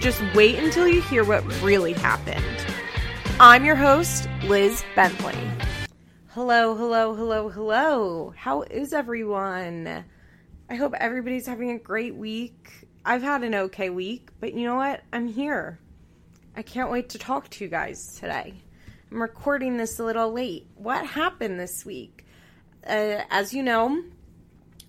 just wait until you hear what really happened. I'm your host, Liz Bentley. Hello, hello, hello, hello. How is everyone? I hope everybody's having a great week. I've had an okay week, but you know what? I'm here. I can't wait to talk to you guys today. I'm recording this a little late. What happened this week? Uh, as you know,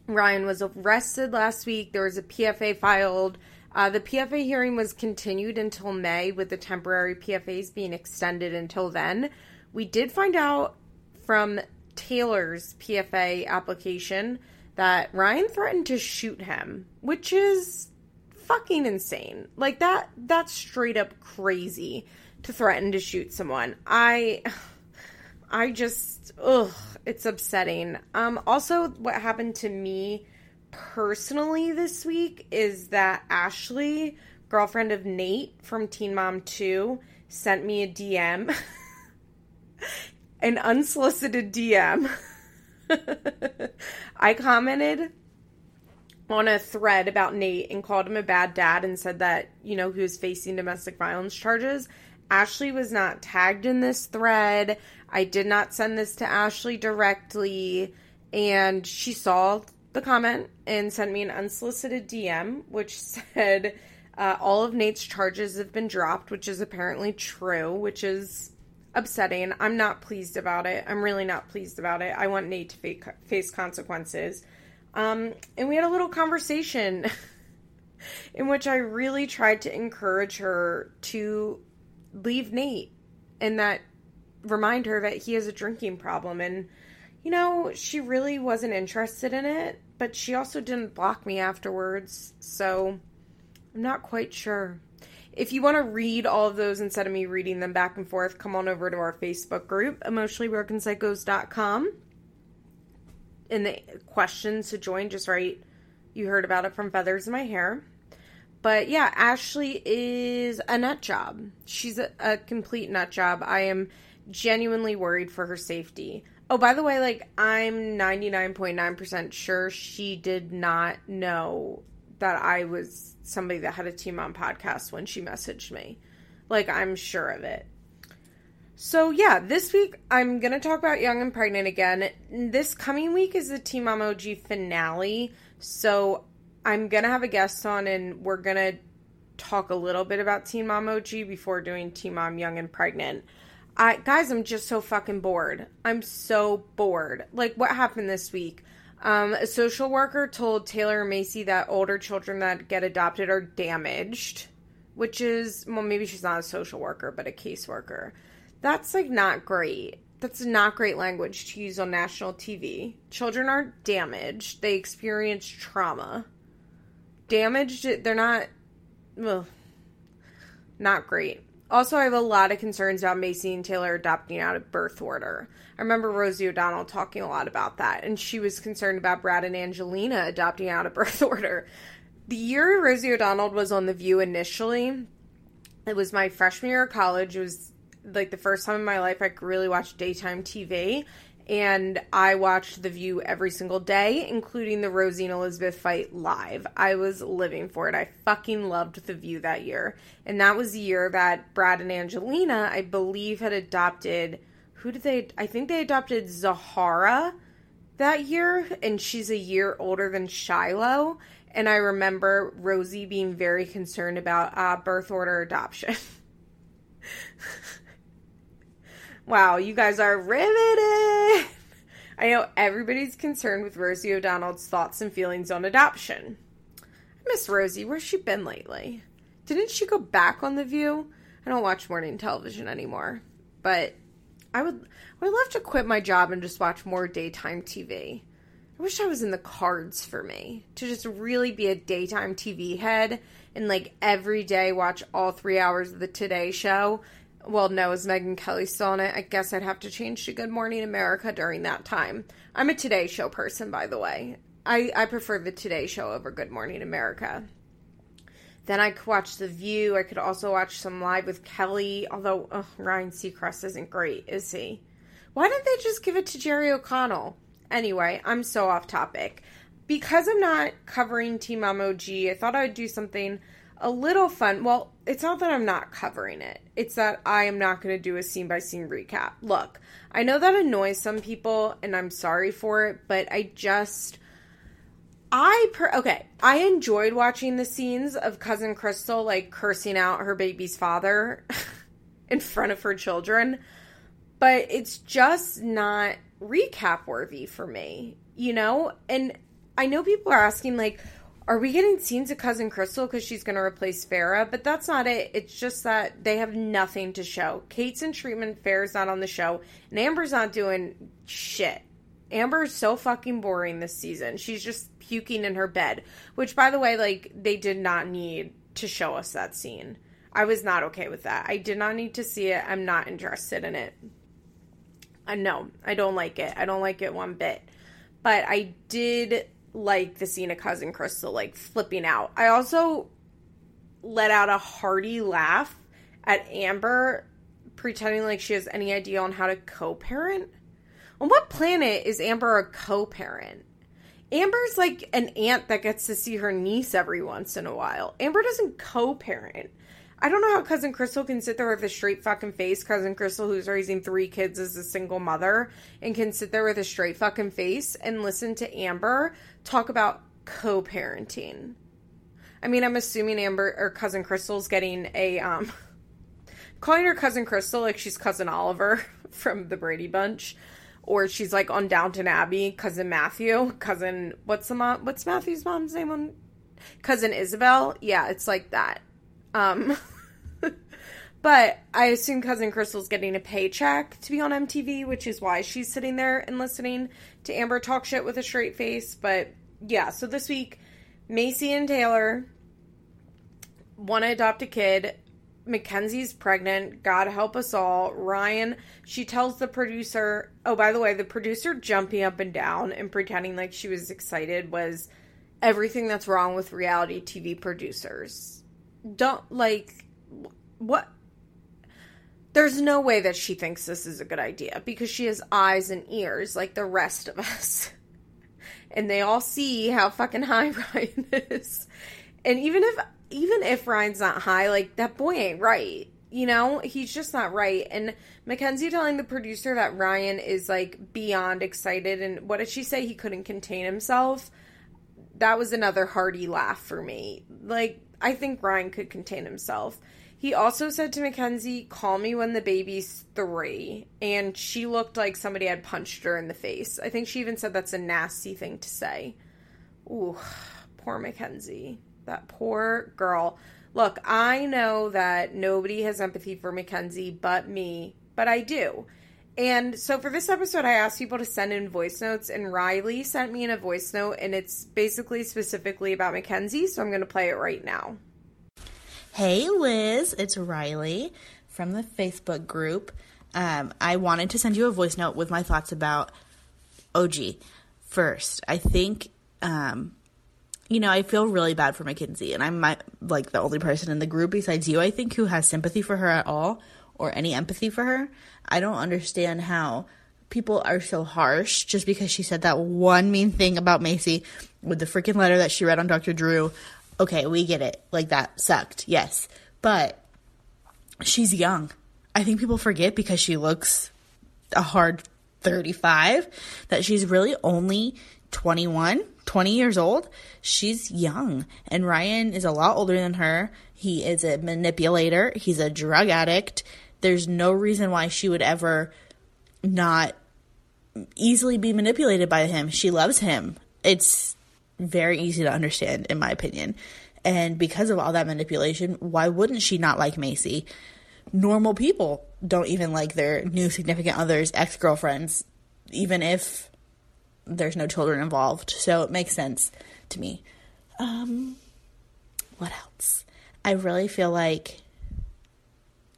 Ryan was arrested last week. There was a PFA filed uh, the PFA hearing was continued until May, with the temporary PFAs being extended until then. We did find out from Taylor's PFA application that Ryan threatened to shoot him, which is fucking insane. Like that that's straight up crazy to threaten to shoot someone. I I just ugh, it's upsetting. Um also what happened to me personally this week is that Ashley, girlfriend of Nate from Teen Mom 2, sent me a DM, an unsolicited DM. I commented on a thread about Nate and called him a bad dad and said that, you know, he was facing domestic violence charges. Ashley was not tagged in this thread. I did not send this to Ashley directly. And she saw the comment and sent me an unsolicited DM, which said uh, all of Nate's charges have been dropped, which is apparently true, which is upsetting. I'm not pleased about it. I'm really not pleased about it. I want Nate to face consequences. Um, and we had a little conversation in which I really tried to encourage her to leave Nate and that remind her that he has a drinking problem. And, you know, she really wasn't interested in it but she also didn't block me afterwards, so I'm not quite sure. If you want to read all of those instead of me reading them back and forth, come on over to our Facebook group, emotionallybrokenpsychos.com. In the questions to join, just write, you heard about it from Feathers in My Hair. But yeah, Ashley is a nut job. She's a, a complete nut job. I am genuinely worried for her safety. Oh, by the way, like I'm 99.9% sure she did not know that I was somebody that had a Teen Mom podcast when she messaged me. Like I'm sure of it. So yeah, this week I'm gonna talk about Young and Pregnant again. This coming week is the Teen Mom OG finale. So I'm gonna have a guest on and we're gonna talk a little bit about Teen Mom OG before doing Teen Mom Young and Pregnant. I guys, I'm just so fucking bored. I'm so bored. Like what happened this week? Um, a social worker told Taylor Maci that older children that get adopted are damaged, which is well, maybe she's not a social worker, but a caseworker. That's like not great. That's not great language to use on national TV. Children are damaged. They experience trauma. Damaged, they're not, well, not great. Also, I have a lot of concerns about Maci and Taylor adopting out of birth order. I remember Rosie O'Donnell talking a lot about that, and she was concerned about Brad and Angelina adopting out of birth order. The year Rosie O'Donnell was on The View initially, it was my freshman year of college. It was like the first time in my life I could really watch daytime TV and I watched The View every single day, including the Rosie and Elizabeth fight live. I was living for it. I fucking loved The View that year. And that was the year that Brad and Angelina, I believe, had adopted. Who did they? I think they adopted Zahara that year, and she's a year older than Shiloh. And I remember Rosie being very concerned about uh, birth order adoption. Wow, you guys are riveted. I know everybody's concerned with Rosie O'Donnell's thoughts and feelings on adoption. Miss Rosie. Where's she been lately? Didn't she go back on The View? I don't watch morning television anymore, but I would I would love to quit my job and just watch more daytime TV. I wish I was in the cards for me to just really be a daytime TV head and like every day watch all three hours of the Today Show. Well, no, is Megyn Kelly still on it? I guess I'd have to change to Good Morning America during that time. I'm a Today Show person, by the way. I, I prefer the Today Show over Good Morning America. Then I could watch The View. I could also watch some Live with Kelly, although ugh, Ryan Seacrest isn't great, is he? Why didn't they just give it to Jerry O'Connell? Anyway, I'm so off topic. Because I'm not covering Teen Mom OG, I thought I would do something a little fun. Well, it's not that I'm not covering it, it's that I am not going to do a scene by scene recap. Look, I know that annoys some people, and I'm sorry for it, but I just. I per okay, I enjoyed watching the scenes of cousin Crystal like cursing out her baby's father in front of her children, but it's just not recap worthy for me, you know? And I know people are asking like are we getting scenes of cousin Crystal because she's going to replace Farrah? But that's not it. It's just that they have nothing to show. Kate's in treatment, Farrah's not on the show, and Amber's not doing shit. Amber is so fucking boring this season. She's just puking in her bed. Which, by the way, like, they did not need to show us that scene. I was not okay with that. I did not need to see it. I'm not interested in it. Uh, no, I don't like it. I don't like it one bit. But I did like the scene of cousin Crystal like flipping out. I also let out a hearty laugh at Amber pretending like she has any idea on how to co-parent. On what planet is Amber a co-parent? Amber's like an aunt that gets to see her niece every once in a while. Amber doesn't co-parent. I don't know how cousin Crystal can sit there with a straight fucking face. Cousin Crystal, who's raising three kids as a single mother, and can sit there with a straight fucking face and listen to Amber talk about co parenting. I mean, I'm assuming Amber or cousin Crystal's getting a, um, calling her cousin Crystal like she's cousin Oliver from the Brady Bunch. Or she's like on Downton Abbey, cousin Matthew, cousin, what's the mom, what's Matthew's mom's name on? Cousin Isobel. Yeah, it's like that um, but I assume cousin Crystal's getting a paycheck to be on MTV, which is why she's sitting there and listening to Amber talk shit with a straight face. But yeah, so this week, Maci and Taylor want to adopt a kid. Mackenzie's pregnant. God help us all. Ryan, she tells the producer, oh, by the way, the producer jumping up and down and pretending like she was excited was everything that's wrong with reality TV producers don't like what there's no way that she thinks this is a good idea because she has eyes and ears like the rest of us. and they all see how fucking high Ryan is. And even if even if Ryan's not high, like that boy ain't right. You know, he's just not right. And Mackenzie telling the producer that Ryan is like beyond excited and what did she say he couldn't contain himself? That was another hearty laugh for me. Like I think Ryan could contain himself. He also said to Mackenzie, Call me when the baby's three. And she looked like somebody had punched her in the face. I think she even said that's a nasty thing to say. Ooh, poor Mackenzie. That poor girl. Look, I know that nobody has empathy for Mackenzie but me, but I do. And so for this episode, I asked people to send in voice notes, and Riley sent me in a voice note, and it's basically specifically about Mackenzie, so I'm going to play it right now. Hey, Liz, it's Riley from the Facebook group. Um, I wanted to send you a voice note with my thoughts about OG. First, I think, um, you know, I feel really bad for Mackenzie, and I'm my, like the only person in the group besides you, I think, who has sympathy for her at all or any empathy for her. I don't understand how people are so harsh just because she said that one mean thing about Maci with the freaking letter that she read on Dr. Drew. Okay, we get it. Like that sucked. Yes. But she's young. I think people forget because she looks a hard 35 that she's really only 21, 20 years old. She's young. And Ryan is a lot older than her. He is a manipulator, he's a drug addict there's no reason why she would ever not easily be manipulated by him. She loves him. It's very easy to understand, in my opinion. And because of all that manipulation, why wouldn't she not like Maci? Normal people don't even like their new significant others, ex girlfriends, even if there's no children involved. So it makes sense to me. Um, what else? I really feel like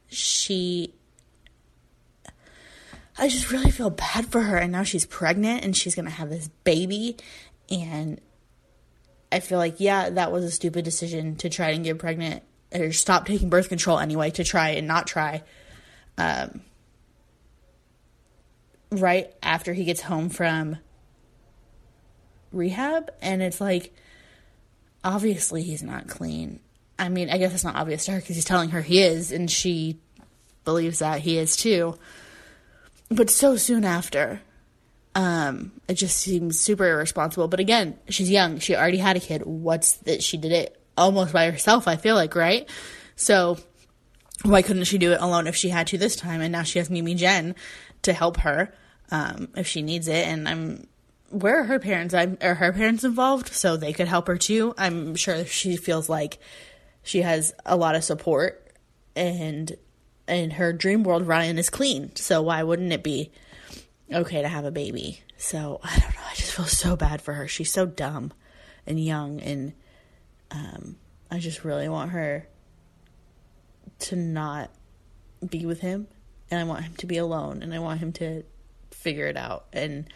she I just really feel bad for her and now she's pregnant and she's going to have this baby and I feel like yeah, that was a stupid decision to try and get pregnant or stop taking birth control anyway to try and not try um right after he gets home from rehab and it's like obviously he's not clean. I mean, I guess it's not obvious to her because he's telling her he is and she believes that he is too. But so soon after, um, it just seems super irresponsible. But again, she's young. She already had a kid. What's that? She did it almost by herself, I feel like, right? So why couldn't she do it alone if she had to this time? And now she has Mimi Jen to help her um, if she needs it. And I'm where are her parents? I'm, are her parents involved so they could help her too? I'm sure she feels like she has a lot of support and in her dream world Ryan is clean. So why wouldn't it be okay to have a baby? So I don't know. I just feel so bad for her. She's so dumb and young and um, I just really want her to not be with him and I want him to be alone and I want him to figure it out and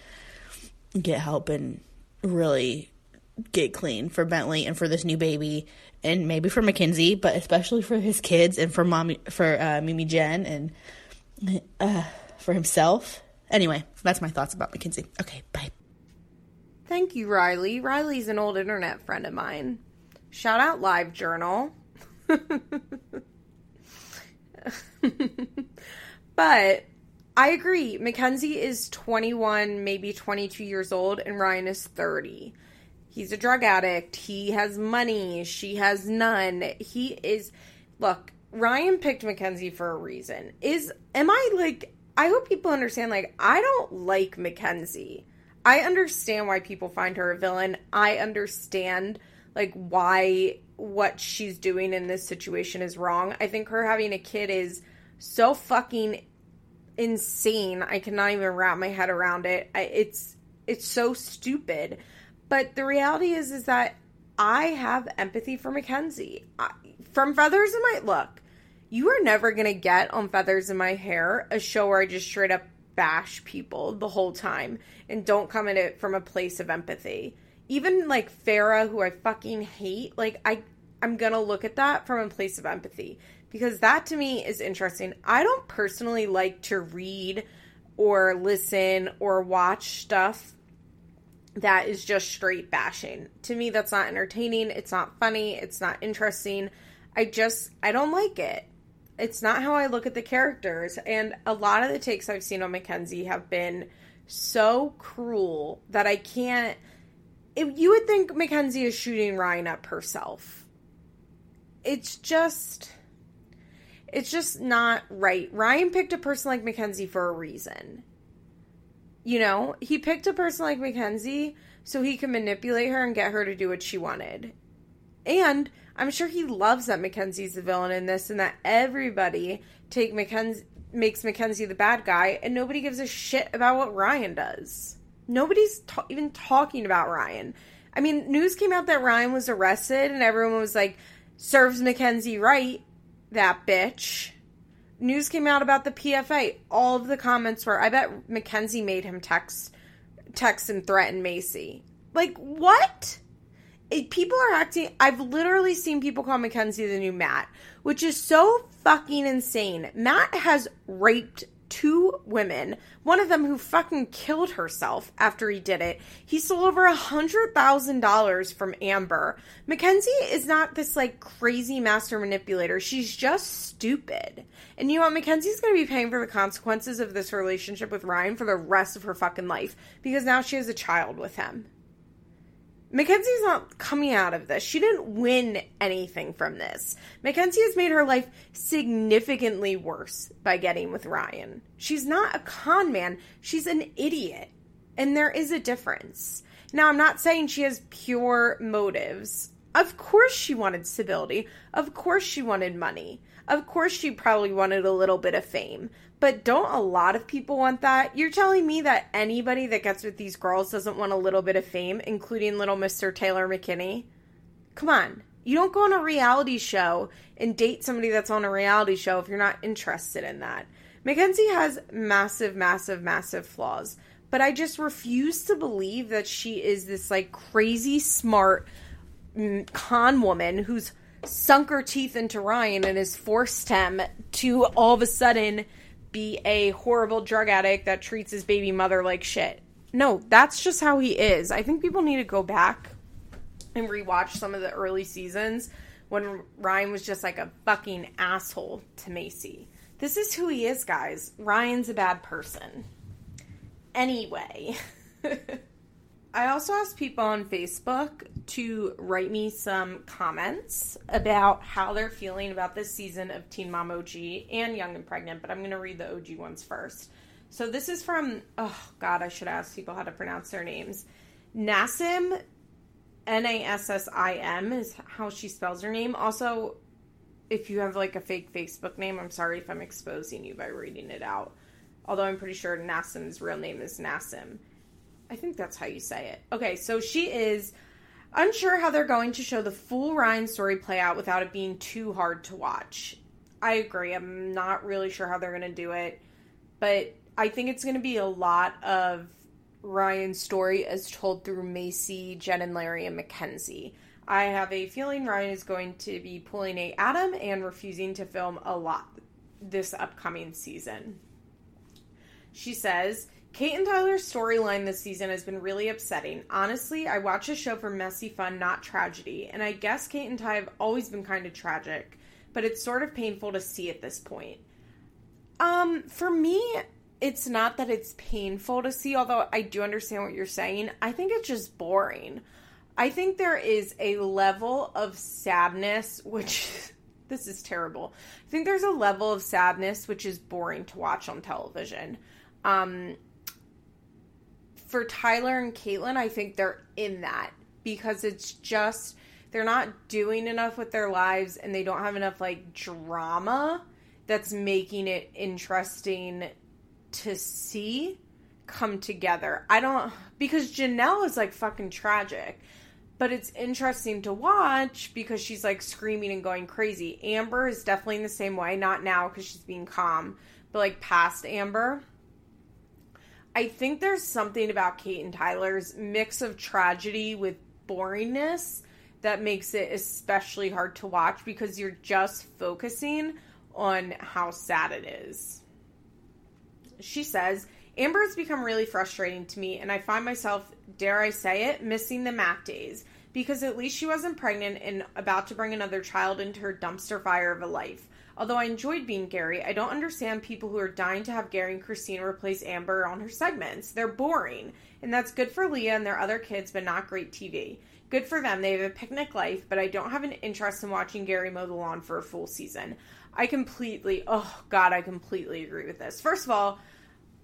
get help and really get clean for Bentley and for this new baby and maybe for Mackenzie, but especially for his kids and for mommy for uh, Mimi Jen and uh, for himself. Anyway, that's my thoughts about Mackenzie. Okay, bye. Thank you, Riley. Riley's an old internet friend of mine. Shout out Live Journal. but I agree. Mackenzie is 21, maybe 22 years old, and Ryan is 30. He's a drug addict. He has money. She has none. He is. Look, Ryan picked Mackenzie for a reason. Is. Am I like. I hope people understand, like, I don't like Mackenzie. I understand why people find her a villain. I understand, like, why what she's doing in this situation is wrong. I think her having a kid is so fucking insane. I cannot even wrap my head around it. I, it's it's so stupid. But the reality is is that I have empathy for Mackenzie. I, from Feathers in My Look, you are never going to get on Feathers in My Hair a show where I just straight up bash people the whole time and don't come at it from a place of empathy. Even like Farrah, who I fucking hate, like I I'm gonna look at that from a place of empathy because that to me is interesting. I don't personally like to read or listen or watch stuff that is just straight bashing. To me, that's not entertaining. It's not funny. It's not interesting. I just, I don't like it. It's not how I look at the characters. And a lot of the takes I've seen on Mackenzie have been so cruel that I can't. If you would think Mackenzie is shooting Ryan up herself. It's just it's just not right. Ryan picked a person like Mackenzie for a reason. You know, he picked a person like Mackenzie so he could manipulate her and get her to do what she wanted. And I'm sure he loves that Mackenzie's the villain in this and that everybody take Mackenzie makes Mackenzie the bad guy and nobody gives a shit about what Ryan does. Nobody's ta- even talking about Ryan. I mean, news came out that Ryan was arrested and everyone was like serves Mackenzie right that bitch. News came out about the PFA. All of the comments were, I bet Mackenzie made him text, text and threaten Maci. Like what? It, people are acting. I've literally seen people call Mackenzie the new Matt, which is so fucking insane. Matt has raped two women, one of them who fucking killed herself after he did it. He stole over a hundred thousand dollars from Amber. Mackenzie is not this like crazy master manipulator. She's just stupid. And you know what? Mackenzie's gonna be paying for the consequences of this relationship with Ryan for the rest of her fucking life because now she has a child with him. Mackenzie's not coming out of this. She didn't win anything from this. Mackenzie has made her life significantly worse by getting with Ryan. She's not a con man, she's an idiot. And there is a difference. Now, I'm not saying she has pure motives. Of course, she wanted stability. Of course, she wanted money. Of course, she probably wanted a little bit of fame. But don't a lot of people want that? You're telling me that anybody that gets with these girls doesn't want a little bit of fame, including little Mr. Taylor McKinney? Come on. You don't go on a reality show and date somebody that's on a reality show if you're not interested in that. Mackenzie has massive, massive, massive flaws, but I just refuse to believe that she is this like crazy smart mm, con woman who's sunk her teeth into Ryan and has forced him to all of a sudden be a horrible drug addict that treats his baby mother like shit. No, that's just how he is. I think people need to go back and rewatch some of the early seasons when Ryan was just like a fucking asshole to Maci. This is who he is, guys. Ryan's a bad person. Anyway. I also asked people on Facebook to write me some comments about how they're feeling about this season of Teen Mom OG and Young and Pregnant, but I'm going to read the OG ones first. So this is from, oh God, I should ask people how to pronounce their names. Nassim, N A S S I M is how she spells her name. Also, if you have like a fake Facebook name, I'm sorry if I'm exposing you by reading it out. Although I'm pretty sure Nassim's real name is Nassim. I think that's how you say it. Okay, so she is unsure how they're going to show the full Ryan story play out without it being too hard to watch. I agree. I'm not really sure how they're going to do it, but I think it's going to be a lot of Ryan's story as told through Maci, Jen, and Larry and Mackenzie. I have a feeling Ryan is going to be pulling a Adam and refusing to film a lot this upcoming season. She says, Kate and Tyler's storyline this season has been really upsetting. Honestly, I watch a show for messy fun, not tragedy, and I guess Kate and Ty have always been kind of tragic, but it's sort of painful to see at this point. Um, for me, it's not that it's painful to see, although I do understand what you're saying. I think it's just boring. I think there is a level of sadness which this is terrible. I think there's a level of sadness which is boring to watch on television. Um, for Tyler and Catelynn, I think they're in that because it's just they're not doing enough with their lives and they don't have enough like drama that's making it interesting to see come together. I don't because Jenelle is like fucking tragic. But it's interesting to watch because she's like screaming and going crazy. Amber is definitely in the same way, not now because she's being calm, but like past Amber I think there's something about Kate and Tyler's mix of tragedy with boringness that makes it especially hard to watch because you're just focusing on how sad it is. She says, Amber has become really frustrating to me, and I find myself, dare I say it, missing the Matt days because at least she wasn't pregnant and about to bring another child into her dumpster fire of a life. Although I enjoyed being Gary, I don't understand people who are dying to have Gary and Kristina replace Amber on her segments. They're boring. And that's good for Leah and their other kids, but not great TV. Good for them. They have a picnic life, but I don't have an interest in watching Gary mow the lawn for a full season. I completely, oh God, I completely agree with this. First of all,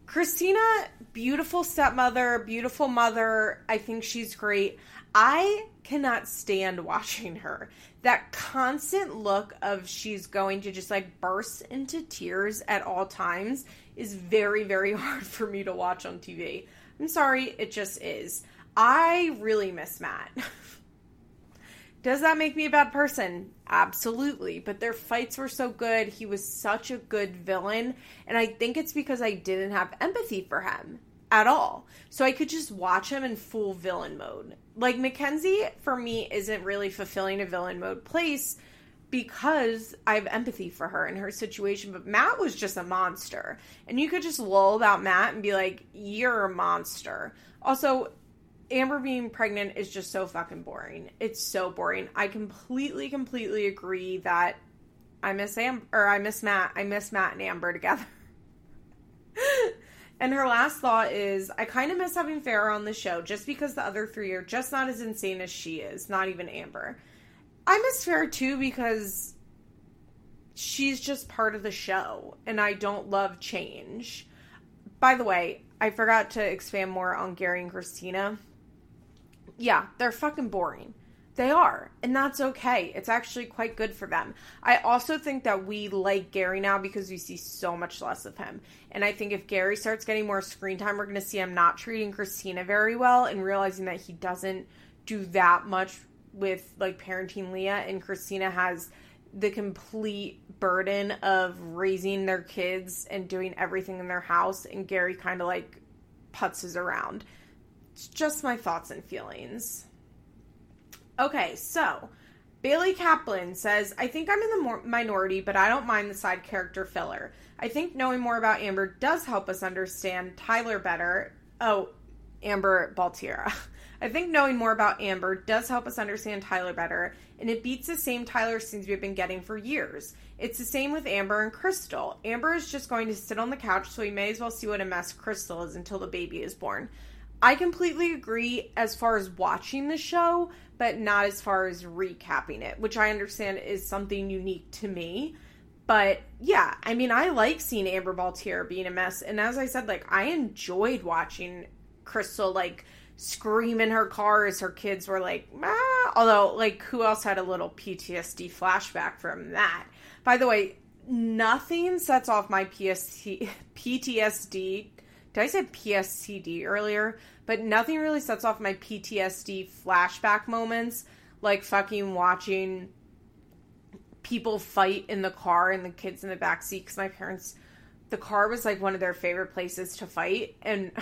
Kristina, beautiful stepmother, beautiful mother. I think she's great. I cannot stand watching her. That constant look of she's going to just like burst into tears at all times is very, very hard for me to watch on TV. I'm sorry, it just is. I really miss Matt. Does that make me a bad person? Absolutely. But their fights were so good. He was such a good villain. And I think it's because I didn't have empathy for him at all. So I could just watch him in full villain mode. Like Mackenzie, for me, isn't really fulfilling a villain mode place because I have empathy for her and her situation. But Matt was just a monster. And you could just lull about Matt and be like, you're a monster. Also, Amber being pregnant is just so fucking boring. It's so boring. I completely, completely agree that I miss Amber, or I miss Matt. I miss Matt and Amber together. And her last thought is I kind of miss having Farrah on the show just because the other three are just not as insane as she is, not even Amber. I miss Farrah too because she's just part of the show and I don't love change. By the way, I forgot to expand more on Gary and Kristina. Yeah, they're fucking boring. They are, and that's okay. It's actually quite good for them. I also think that we like Gary now because we see so much less of him. And I think if Gary starts getting more screen time, we're going to see him not treating Kristina very well and realizing that he doesn't do that much with like parenting Leah, and Kristina has the complete burden of raising their kids and doing everything in their house, and Gary kind of like putzes around. It's just my thoughts and feelings. Okay, so Bailey Kaplan says, I think I'm in the more- minority, but I don't mind the side character filler. I think knowing more about Amber does help us understand Tyler better. Oh, Amber Baltierra. I think knowing more about Amber does help us understand Tyler better, and it beats the same Tyler scenes we've been getting for years. It's the same with Amber and Crystal. Amber is just going to sit on the couch, so we may as well see what a mess Crystal is until the baby is born. I completely agree as far as watching the show, but not as far as recapping it, which I understand is something unique to me. But yeah, I mean, I like seeing Amber Baltierra being a mess. And as I said, like, I enjoyed watching Crystal, like, scream in her car as her kids were like, ah. although, like, who else had a little PTSD flashback from that? By the way, nothing sets off my PST, PTSD. Did I say PSTD earlier? But nothing really sets off my PTSD flashback moments like fucking watching people fight in the car and the kids in the back seat because my parents the car was like one of their favorite places to fight and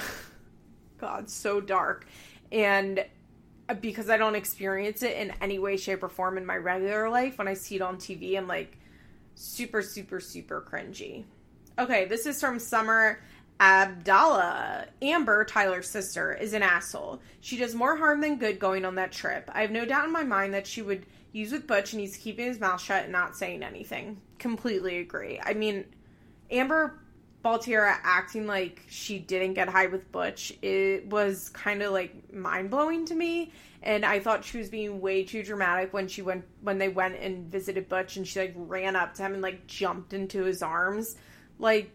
god so dark and uh, because i don't experience it in any way shape or form in my regular life when i see it on tv i'm like super super super cringy okay this is from summer Abdallah, Amber, Tyler's sister, is an asshole. She does more harm than good going on that trip. I have no doubt in my mind that she would use with Butch and he's keeping his mouth shut and not saying anything. Completely agree. I mean, Amber Baltierra acting like she didn't get high with Butch, it was kind of like mind blowing to me. And I thought she was being way too dramatic when she went when they went and visited Butch and she like ran up to him and like jumped into his arms. Like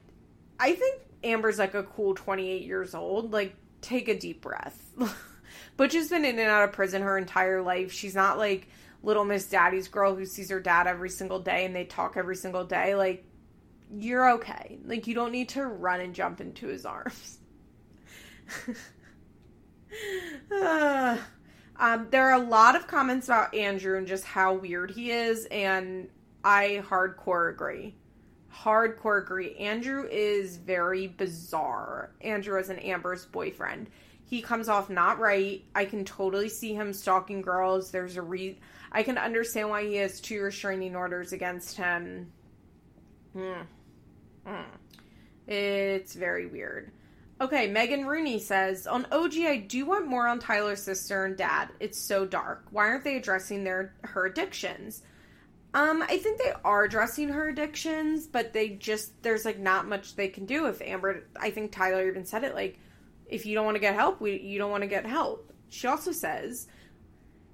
I think Amber's like a cool 28 years old. Like take a deep breath. Butch has been in and out of prison her entire life. She's not like little Miss Daddy's girl who sees her dad every single day and they talk every single day. Like you're okay. Like you don't need to run and jump into his arms. uh, um, there are a lot of comments about Andrew and just how weird he is, and I hardcore agree. Hardcore agree. Andrew is very bizarre. Andrew is an Amber's boyfriend. He comes off not right. I can totally see him stalking girls. There's a re. I can understand why he has two restraining orders against him. Hmm. Mm. It's very weird. Okay, Megan Rooney says on OG, I do want more on Tyler's sister and dad. It's so dark. Why aren't they addressing their her addictions? Um, I think they are addressing her addictions, but they just there's like not much they can do. If Amber, I think Tyler even said it like, if you don't want to get help, we you don't want to get help. She also says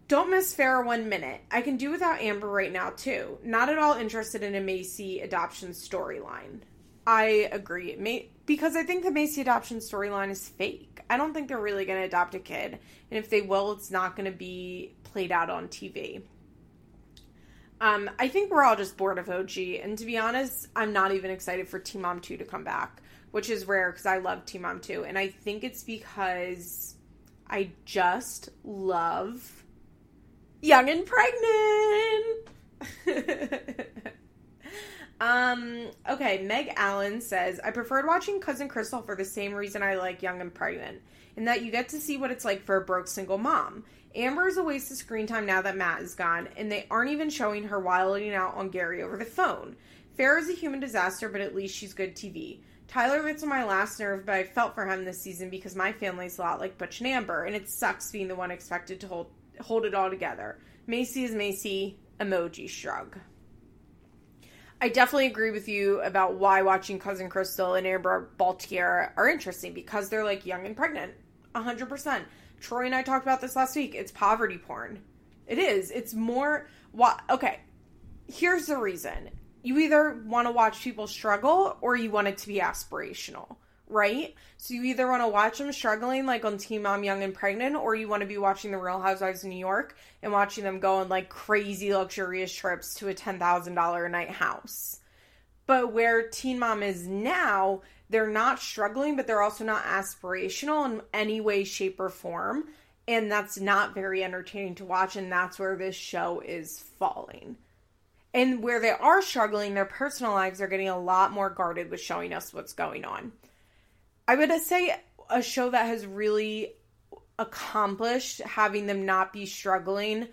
don't miss Farrah one minute. I can do without Amber right now, too. Not at all interested in a Maci adoption storyline. I agree. May- because I think the Maci adoption storyline is fake. I don't think they're really going to adopt a kid. And if they will, it's not going to be played out on TV. Um, I think we're all just bored of OG. And to be honest, I'm not even excited for Teen Mom 2 to come back, which is rare because I love Teen Mom 2. And I think it's because I just love young and pregnant. um, okay, Meg Allen says, I preferred watching Cousin Crystal for the same reason I like Young and Pregnant, in that you get to see what it's like for a broke single mom. Amber is a waste of screen time now that Matt is gone, and they aren't even showing her wilding out on Gary over the phone. Farrah is a human disaster, but at least she's good TV. Tyler gets on my last nerve, but I felt for him this season because my family's a lot like Butch and Amber, and it sucks being the one expected to hold hold it all together. Maci is Maci, emoji shrug. I definitely agree with you about why watching Cousin Crystal and Amber Baltierra are interesting because they're like young and pregnant. 100%. Troy and I talked about this last week. It's poverty porn. It is. It's more. What? Okay. Here's the reason. You either want to watch people struggle or you want it to be aspirational right? So you either want to watch them struggling like on Teen Mom Young and Pregnant, or you want to be watching the Real Housewives of New York and watching them go on like crazy luxurious trips to a ten thousand dollar a night house. But where Teen Mom is now, they're not struggling, but they're also not aspirational in any way, shape, or form. And that's not very entertaining to watch, and that's where this show is falling. And where they are struggling, their personal lives are getting a lot more guarded with showing us what's going on. I would say a show that has really accomplished having them not be struggling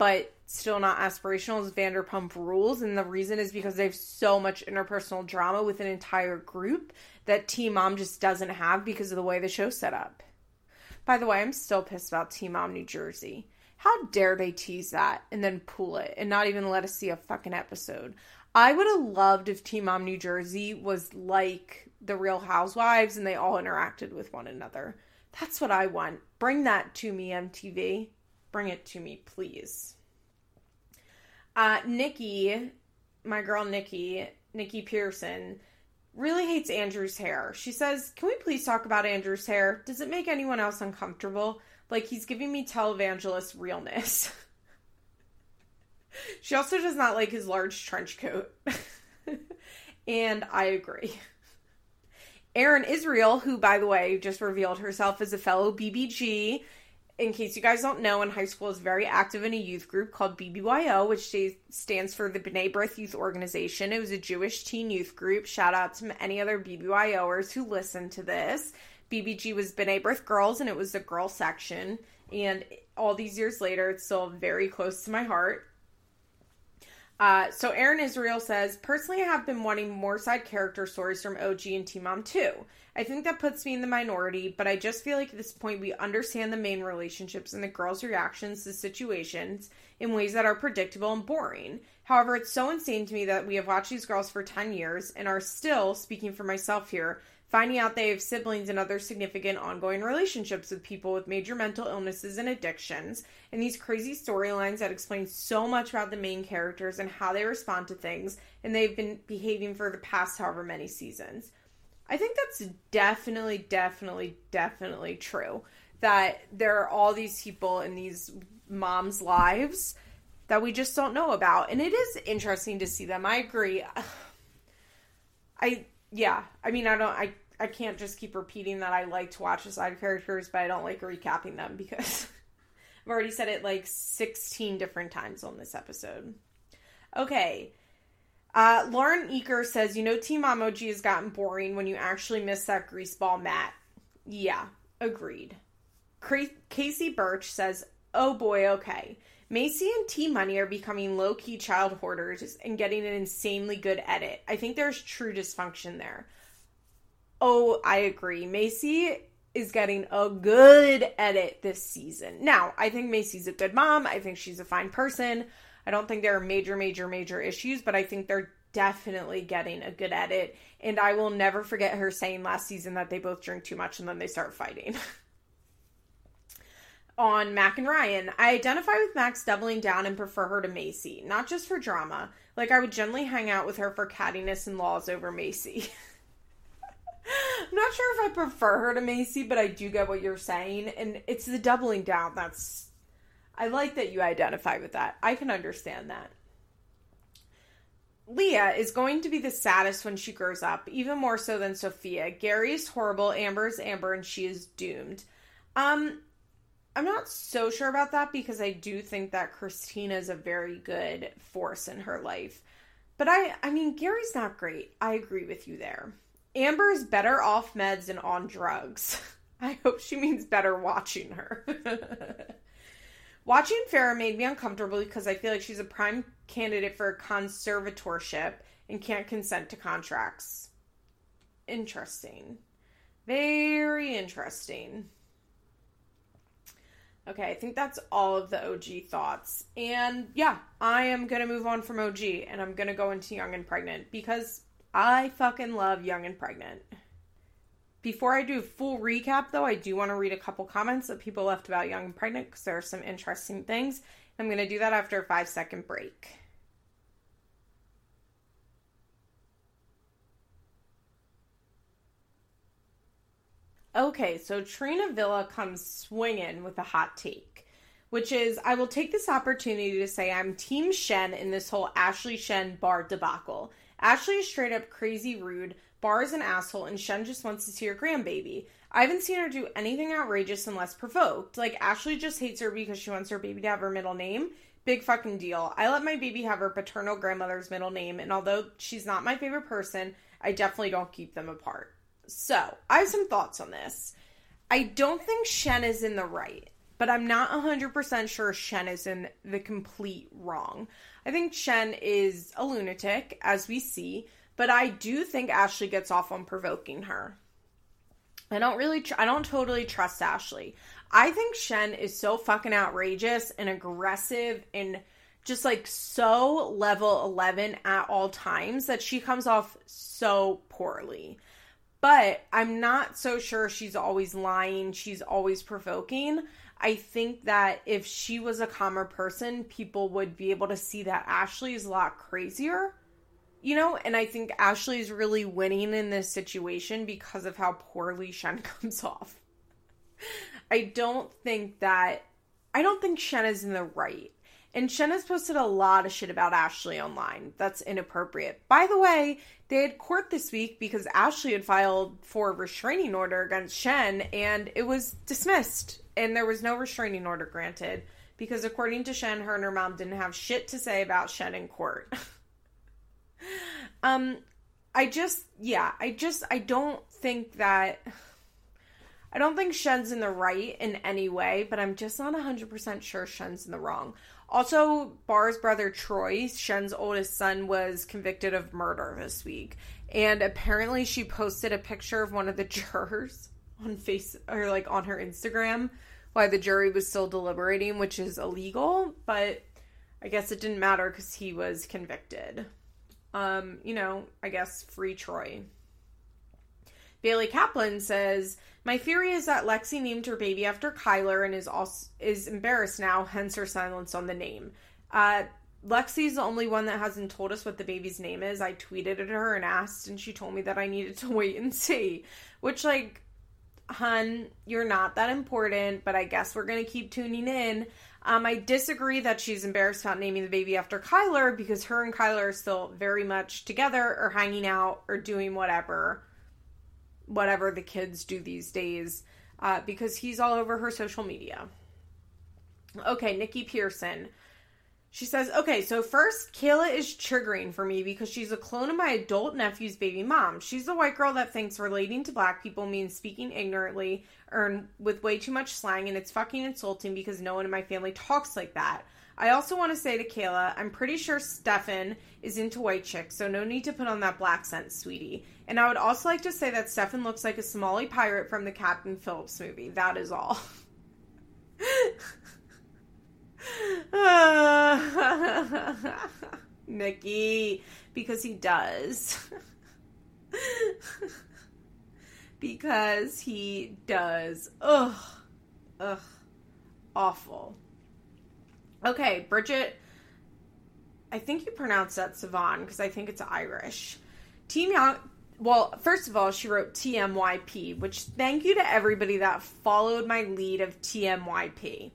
but still not aspirational is Vanderpump Rules. And the reason is because they have so much interpersonal drama with an entire group that Teen Mom just doesn't have because of the way the show's set up. By the way, I'm still pissed about Teen Mom New Jersey. How dare they tease that and then pull it and not even let us see a fucking episode? I would have loved if Teen Mom New Jersey was like the Real Housewives and they all interacted with one another. That's what I want. Bring that to me, MTV. Bring it to me, please. Uh, Nikki, my girl Nikki, Nikki Pearson, really hates Andrew's hair. She says, Can we please talk about Andrew's hair? Does it make anyone else uncomfortable? Like he's giving me televangelist realness. she also does not like his large trench coat. and I agree. Erin Israel, who, by the way, just revealed herself as a fellow BBG, in case you guys don't know, in high school is very active in a youth group called BBYO, which stands for the B'nai B'rith Youth Organization. It was a Jewish teen youth group. Shout out to any other BBYOers who listen to this. BBG was B'nai B'rith Girls, and it was the girl section. And all these years later, it's still very close to my heart. Uh, so Erin Israel says, personally, I have been wanting more side character stories from OG and Teen Mom too. I think that puts me in the minority, but I just feel like at this point we understand the main relationships and the girls' reactions to situations in ways that are predictable and boring. However, it's so insane to me that we have watched these girls for 10 years and are still, speaking for myself here, finding out they have siblings and other significant ongoing relationships with people with major mental illnesses and addictions, and these crazy storylines that explain so much about the main characters and how they respond to things, and they've been behaving for the past however many seasons. I think that's definitely, definitely, definitely true. That there are all these people in these moms' lives that we just don't know about. And it is interesting to see them. I agree. I yeah, I mean, I don't, I, I can't just keep repeating that I like to watch the side characters, but I don't like recapping them because I've already said it like 16 different times on this episode. Okay. Uh, Lauren Eaker says, you know, Teen Mom OG has gotten boring when you actually miss that greaseball Matt. Yeah, agreed. Casey Birch says, oh boy, okay. Maci and T Money are becoming low key child hoarders and getting an insanely good edit. I think there's true dysfunction there. Oh, I agree. Maci is getting a good edit this season. Now, I think Maci's a good mom. I think she's a fine person. I don't think there are major, major, major issues, but I think they're definitely getting a good edit. And I will never forget her saying last season that they both drink too much and then they start fighting. on Mac and Ryan. I identify with Max doubling down and prefer her to Maci, not just for drama. Like I would generally hang out with her for cattiness and laws over Maci. I'm not sure if I prefer her to Maci, but I do get what you're saying, and it's the doubling down that's. I like that you identify with that. I can understand that. Leah is going to be the saddest when she grows up, even more so than Sophia. Gary is horrible, Amber is Amber, and she is doomed. Um, I'm not so sure about that because I do think that Christina is a very good force in her life. But I I mean Gary's not great. I agree with you there. Amber is better off meds and on drugs. I hope she means better watching her. watching Farrah made me uncomfortable because I feel like she's a prime candidate for a conservatorship and can't consent to contracts. Interesting. Very interesting. Okay, I think that's all of the OG thoughts. And yeah, I am going to move on from OG and I'm going to go into Young and Pregnant because I fucking love Young and Pregnant. Before I do a full recap, though, I do want to read a couple comments that people left about Young and Pregnant because there are some interesting things. I'm going to do that after a five second break. Okay, so Trina Villa comes swinging with a hot take, which is I will take this opportunity to say I'm Team Shen in this whole Ashley Shen bar debacle. Ashley is straight up crazy rude, Bar is an asshole, and Shen just wants to see her grandbaby. I haven't seen her do anything outrageous unless provoked. Like, Ashley just hates her because she wants her baby to have her middle name. Big fucking deal. I let my baby have her paternal grandmother's middle name, and although she's not my favorite person, I definitely don't keep them apart. So, I have some thoughts on this. I don't think Shen is in the right, but I'm not 100% sure Shen is in the complete wrong. I think Shen is a lunatic, as we see, but I do think Ashley gets off on provoking her. I don't really, tr- I don't totally trust Ashley. I think Shen is so fucking outrageous and aggressive and just like so level 11 at all times that she comes off so poorly. But I'm not so sure she's always lying, she's always provoking. I think that if she was a calmer person, people would be able to see that Ashley is a lot crazier. You know, and I think Ashley is really winning in this situation because of how poorly Shen comes off. I don't think that I don't think Shen is in the right. And Shen has posted a lot of shit about Ashley online. That's inappropriate. By the way, they had court this week because Ashley had filed for a restraining order against Shen and it was dismissed. And there was no restraining order granted because, according to Shen, her and her mom didn't have shit to say about Shen in court. um, I just, yeah, I just, I don't think that. I don't think Shen's in the right in any way, but I'm just not 100% sure Shen's in the wrong. Also, Bar's brother Troy, Shen's oldest son, was convicted of murder this week. And apparently she posted a picture of one of the jurors on face or like on her Instagram while the jury was still deliberating, which is illegal, but I guess it didn't matter cuz he was convicted. Um, you know, I guess free Troy. Bailey Kaplan says, "My theory is that Lexi named her baby after Kyler and is also is embarrassed now, hence her silence on the name. Uh, Lexi's the only one that hasn't told us what the baby's name is. I tweeted at her and asked, and she told me that I needed to wait and see. Which, like, hun, you're not that important, but I guess we're gonna keep tuning in. Um, I disagree that she's embarrassed about naming the baby after Kyler because her and Kyler are still very much together or hanging out or doing whatever whatever the kids do these days uh, because he's all over her social media. Okay, Nikki Pearson. She says, okay, so first, Kayla is triggering for me because she's a clone of my adult nephew's baby mom. She's the white girl that thinks relating to black people means speaking ignorantly or with way too much slang, and it's fucking insulting because no one in my family talks like that. I also want to say to Kayla, I'm pretty sure Stefan is into white chicks, so no need to put on that black scent, sweetie. And I would also like to say that Stefan looks like a Somali pirate from the Captain Phillips movie. That is all. Nikki, because he does. because he does. Ugh. Ugh. Awful. Okay, Bridget. I think you pronounce that Savan because I think it's Irish. Team Young. Well, first of all, she wrote TMYP, which thank you to everybody that followed my lead of TMYP.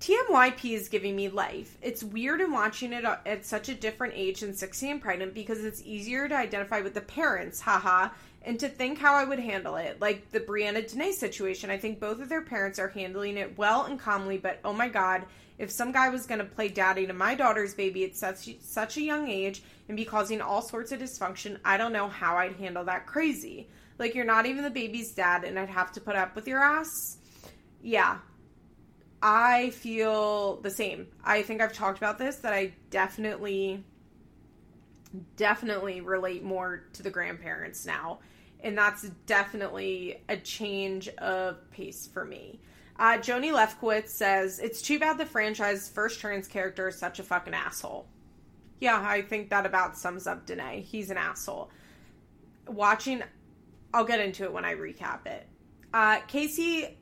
TMYP is giving me life. It's weird in watching it at such a different age than 16 and pregnant because it's easier to identify with the parents, haha, and to think how I would handle it. Like the Brianna Danae situation, I think both of their parents are handling it well and calmly, but oh my god, if some guy was going to play daddy to my daughter's baby at such such a young age and be causing all sorts of dysfunction, I don't know how I'd handle that crazy. Like you're not even the baby's dad and I'd have to put up with your ass. Yeah. I feel the same. I think I've talked about this that I definitely definitely relate more to the grandparents now. And that's definitely a change of pace for me. Uh, Joni Lefkowitz says, It's too bad the franchise's first trans character is such a fucking asshole. Yeah, I think that about sums up Danae. He's an asshole. Watching, I'll get into it when I recap it. Uh, Casey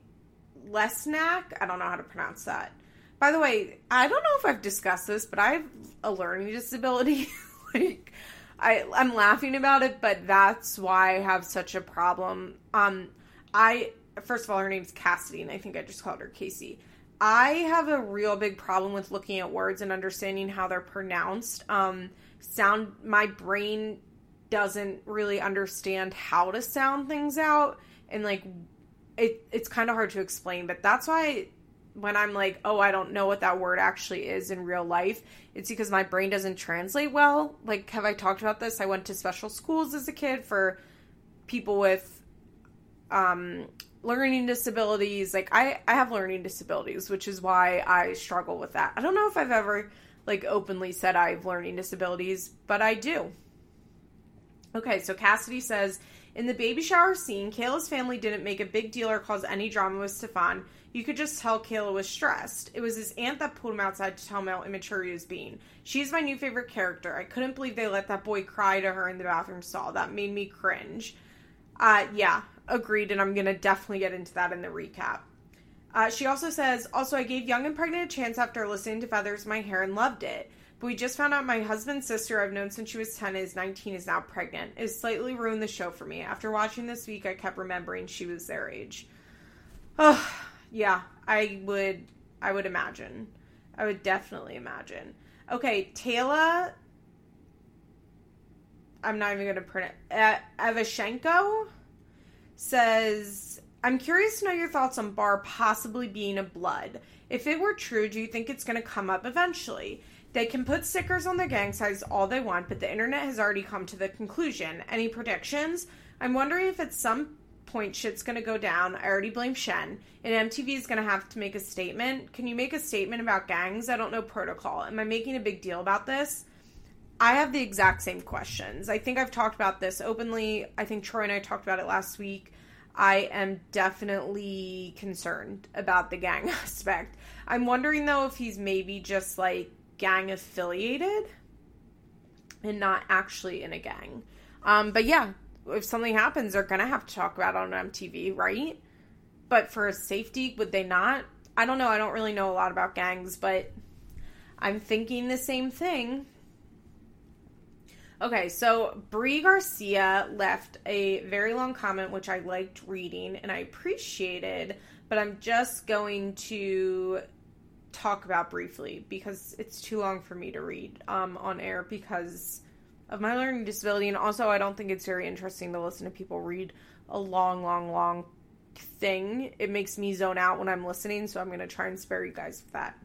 Lesnack, I don't know how to pronounce that. By the way, I don't know if I've discussed this, but I have a learning disability. like, I, I'm laughing about it, but that's why I have such a problem. Um, I first of all, her name's Cassidy, and I think I just called her Casey. I have a real big problem with looking at words and understanding how they're pronounced. Um, sound, my brain doesn't really understand how to sound things out and like it it's kind of hard to explain, but that's why when I'm like, "Oh, I don't know what that word actually is in real life," it's because my brain doesn't translate well. Like have I talked about this? I went to special schools as a kid for people with um learning disabilities. Like I I have learning disabilities, which is why I struggle with that. I don't know if I've ever like openly said I have learning disabilities, but I do. Okay, so Cassidy says in the baby shower scene, Kayla's family didn't make a big deal or cause any drama with Stefan. You could just tell Kayla was stressed. It was his aunt that pulled him outside to tell him how immature he was being. She's my new favorite character. I couldn't believe they let that boy cry to her in the bathroom stall. That made me cringe. Uh, yeah, agreed, and I'm gonna definitely get into that in the recap. Uh, she also says, also, I gave Young and Pregnant a chance after listening to Feathers My Hair and loved it. But we just found out my husband's sister, I've known since she was 10, is 19, is now pregnant. It slightly ruined the show for me. After watching this week, I kept remembering she was their age. Oh, yeah, I would, I would imagine. I would definitely imagine. Okay, Taylor. I'm not even going to print it. Uh, Evashenko says, I'm curious to know your thoughts on Bar possibly being a blood. If it were true, do you think it's going to come up eventually? They can put stickers on their gang signs all they want, but the internet has already come to the conclusion. Any predictions? I'm wondering if at some point shit's gonna go down. I already blame Shen. And MTV is gonna have to make a statement. Can you make a statement about gangs? I don't know protocol. Am I making a big deal about this? I have the exact same questions. I think I've talked about this openly. I think Troy and I talked about it last week. I am definitely concerned about the gang aspect. I'm wondering though if he's maybe just like gang affiliated and not actually in a gang. Um, but yeah, if something happens, they're gonna have to talk about it on MTV, right? But for safety, would they not? I don't know. I don't really know a lot about gangs, but I'm thinking the same thing. Okay, so Brie Garcia left a very long comment, which I liked reading and I appreciated, but I'm just going to talk about briefly because it's too long for me to read um, on air because of my learning disability. And also, I don't think it's very interesting to listen to people read a long, long, long thing. It makes me zone out when I'm listening, so I'm going to try and spare you guys that.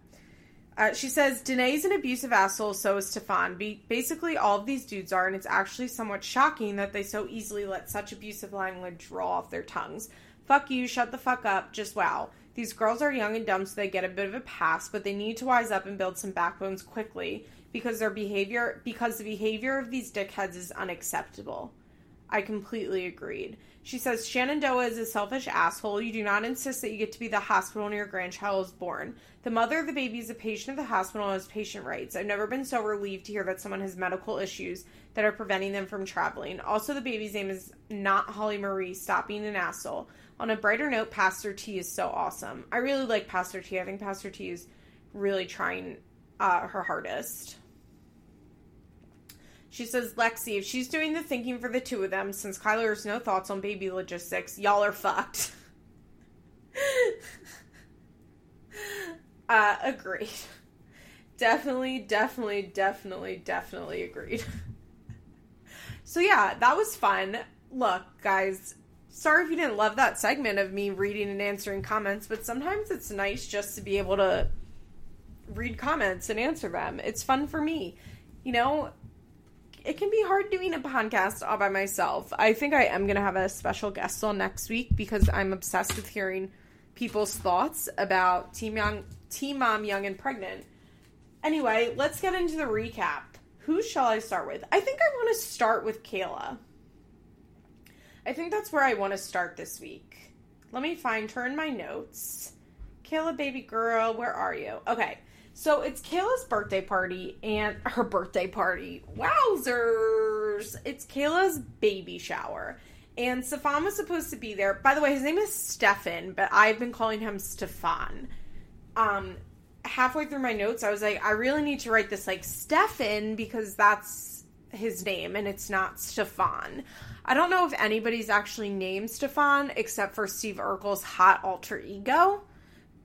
Uh, she says, Danae's an abusive asshole, so is Stefan. Be- basically, all of these dudes are, and it's actually somewhat shocking that they so easily let such abusive language roll off their tongues. Fuck you, shut the fuck up, just wow. These girls are young and dumb, so they get a bit of a pass, but they need to wise up and build some backbones quickly because their behavior because the behavior of these dickheads is unacceptable. I completely agreed. She says Shenandoah is a selfish asshole. You do not insist that you get to be the hospital when your grandchild is born. The mother of the baby is a patient of the hospital and has patient rights. I've never been so relieved to hear that someone has medical issues that are preventing them from traveling. Also, the baby's name is not Holly Marie. Stop being an asshole. On a brighter note, Pastor T is so awesome. I really like Pastor T. I think Pastor T is really trying uh, her hardest. She says, Lexi, if she's doing the thinking for the two of them, since Kyler has no thoughts on baby logistics, y'all are fucked. uh, agreed. Definitely, definitely, definitely, definitely agreed. so, yeah, that was fun. Look, guys, sorry if you didn't love that segment of me reading and answering comments, but sometimes it's nice just to be able to read comments and answer them. It's fun for me. You know, it can be hard doing a podcast all by myself. I think I am going to have a special guest on next week because I'm obsessed with hearing people's thoughts about Team Young, Teen Mom Young and Pregnant. Anyway, let's get into the recap. Who shall I start with? I think I want to start with Kayla. I think that's where I want to start this week. Let me find her in my notes. Kayla, baby girl, where are you? Okay, so it's Kayla's birthday party and her birthday party. Wowzers! It's Kayla's baby shower. And Stefan was supposed to be there. By the way, his name is Stefan, but I've been calling him Stefan. Um, halfway through my notes, I was like, I really need to write this like Stefan because that's his name and it's not Stefan. I don't know if anybody's actually named Stefan except for Steve Urkel's hot alter ego,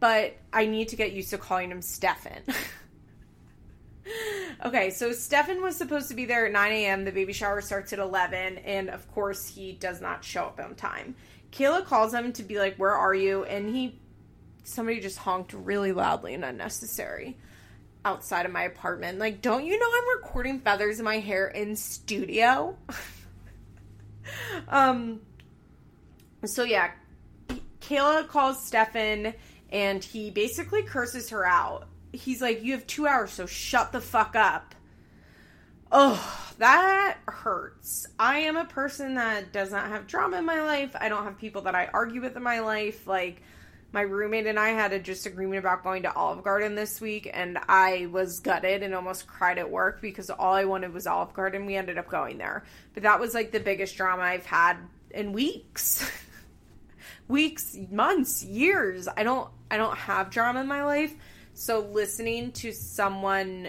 but I need to get used to calling him Stefan. okay, so Stefan was supposed to be there at 9 a.m. The baby shower starts at 11, and of course, he does not show up on time. Kayla calls him to be like, Where are you? And he, somebody just honked really loudly and unnecessary outside of my apartment. Like, don't you know I'm recording feathers in my hair in studio? um, so yeah, Kayla calls Stefan and he basically curses her out. He's like, You have two hours, so shut the fuck up. Oh, that hurts. I am a person that does not have drama in my life. I don't have people that I argue with in my life. Like, my roommate and I had a disagreement about going to Olive Garden this week, and I was gutted and almost cried at work because all I wanted was Olive Garden. We ended up going there. But that was like the biggest drama I've had in weeks. weeks, months, years. I don't I don't have drama in my life. So listening to someone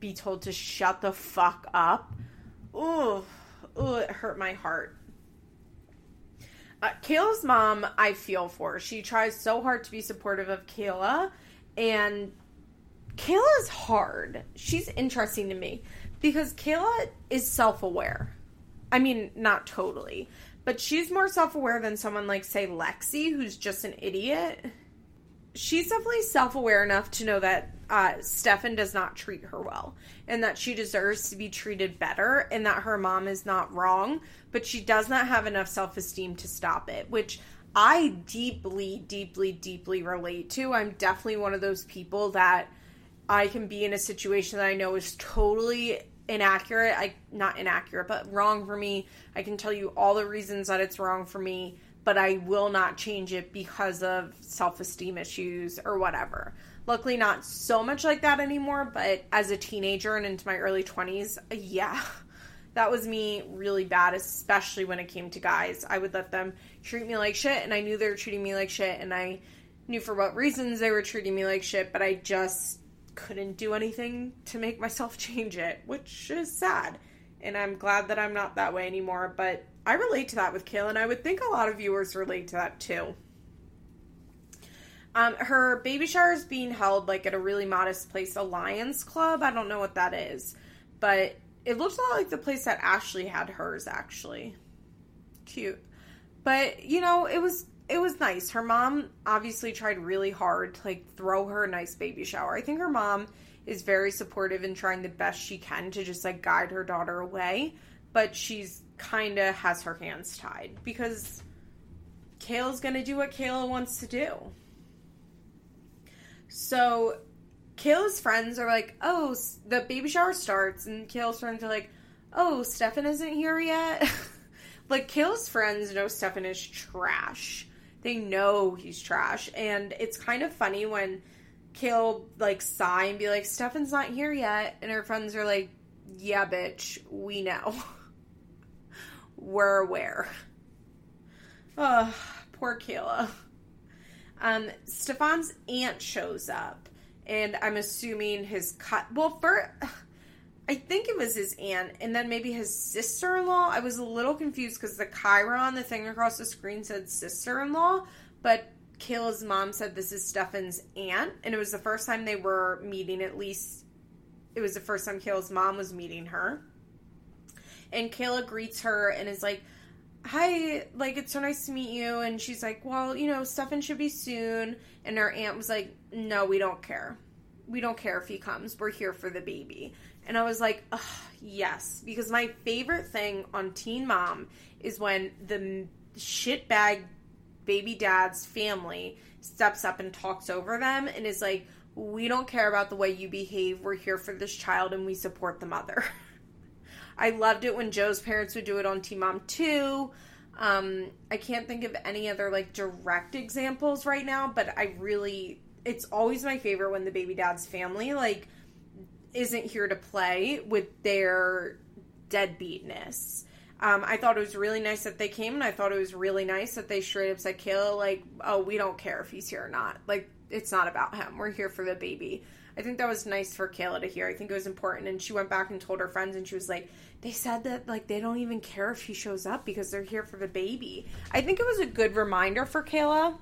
be told to shut the fuck up, oh, oh, it hurt my heart. Uh, Kayla's mom, I feel for. She tries so hard to be supportive of Kayla, and Kayla's hard. She's interesting to me because Kayla is self aware. I mean, not totally, but she's more self aware than someone like, say, Lexi, who's just an idiot. She's definitely self aware enough to know that uh, Stefan does not treat her well and that she deserves to be treated better and that her mom is not wrong, but she does not have enough self esteem to stop it, which I deeply, deeply, deeply relate to. I'm definitely one of those people that I can be in a situation that I know is totally inaccurate. I not inaccurate, but wrong for me. I can tell you all the reasons that it's wrong for me, but I will not change it because of self-esteem issues or whatever. Luckily not so much like that anymore, but as a teenager and into my early 20s, yeah. That was me really bad, especially when it came to guys. I would let them treat me like shit, and I knew they were treating me like shit, and I knew for what reasons they were treating me like shit, but I just couldn't do anything to make myself change it, which is sad. And I'm glad that I'm not that way anymore. But I relate to that with Kayla, and I would think a lot of viewers relate to that too. Um, her baby shower is being held like at a really modest place, a Lions Club. I don't know what that is, but it looks a lot like the place that Ashley had hers. Actually, cute. But you know, it was it was nice. Her mom obviously tried really hard to like throw her a nice baby shower. I think her mom is very supportive and trying the best she can to just like guide her daughter away, but she's kind of has her hands tied because Kayla's going to do what Kayla wants to do. So Kayla's friends are like, "Oh, the baby shower starts." And Kayla's friends are like, "Oh, Stefan isn't here yet." like Kayla's friends know Stefan is trash they know he's trash. And it's kind of funny when Kale like sigh and be like, Stefan's not here yet. And her friends are like, Yeah, bitch, we know. We're aware. Oh, poor Kayla. Um, Stefan's aunt shows up, and I'm assuming his cut. Well, for I think it was his aunt and then maybe his sister in law. I was a little confused because the chyron, the thing across the screen said sister in law, but Kayla's mom said this is Stefan's aunt, and it was the first time they were meeting, at least it was the first time Kayla's mom was meeting her. And Kayla greets her and is like, Hi, like, it's so nice to meet you. And she's like, Well, you know, Stefan should be soon. And her aunt was like, No, we don't care. We don't care if he comes. We're here for the baby. And I was like, yes, because my favorite thing on Teen Mom is when the shitbag baby dad's family steps up and talks over them and is like, we don't care about the way you behave. We're here for this child and we support the mother. I loved it when Jo's parents would do it on Teen Mom 2. Um, I can't think of any other like direct examples right now, but I really, it's always my favorite when the baby dad's family like isn't here to play with their deadbeatness. Um, I thought it was really nice that they came, and I thought it was really nice that they straight up said, "Kayla, like, oh, we don't care if he's here or not. Like, it's not about him. We're here for the baby." I think that was nice for Kayla to hear. I think it was important, and she went back and told her friends, and she was like, "They said that like they don't even care if he shows up because they're here for the baby." I think it was a good reminder for Kayla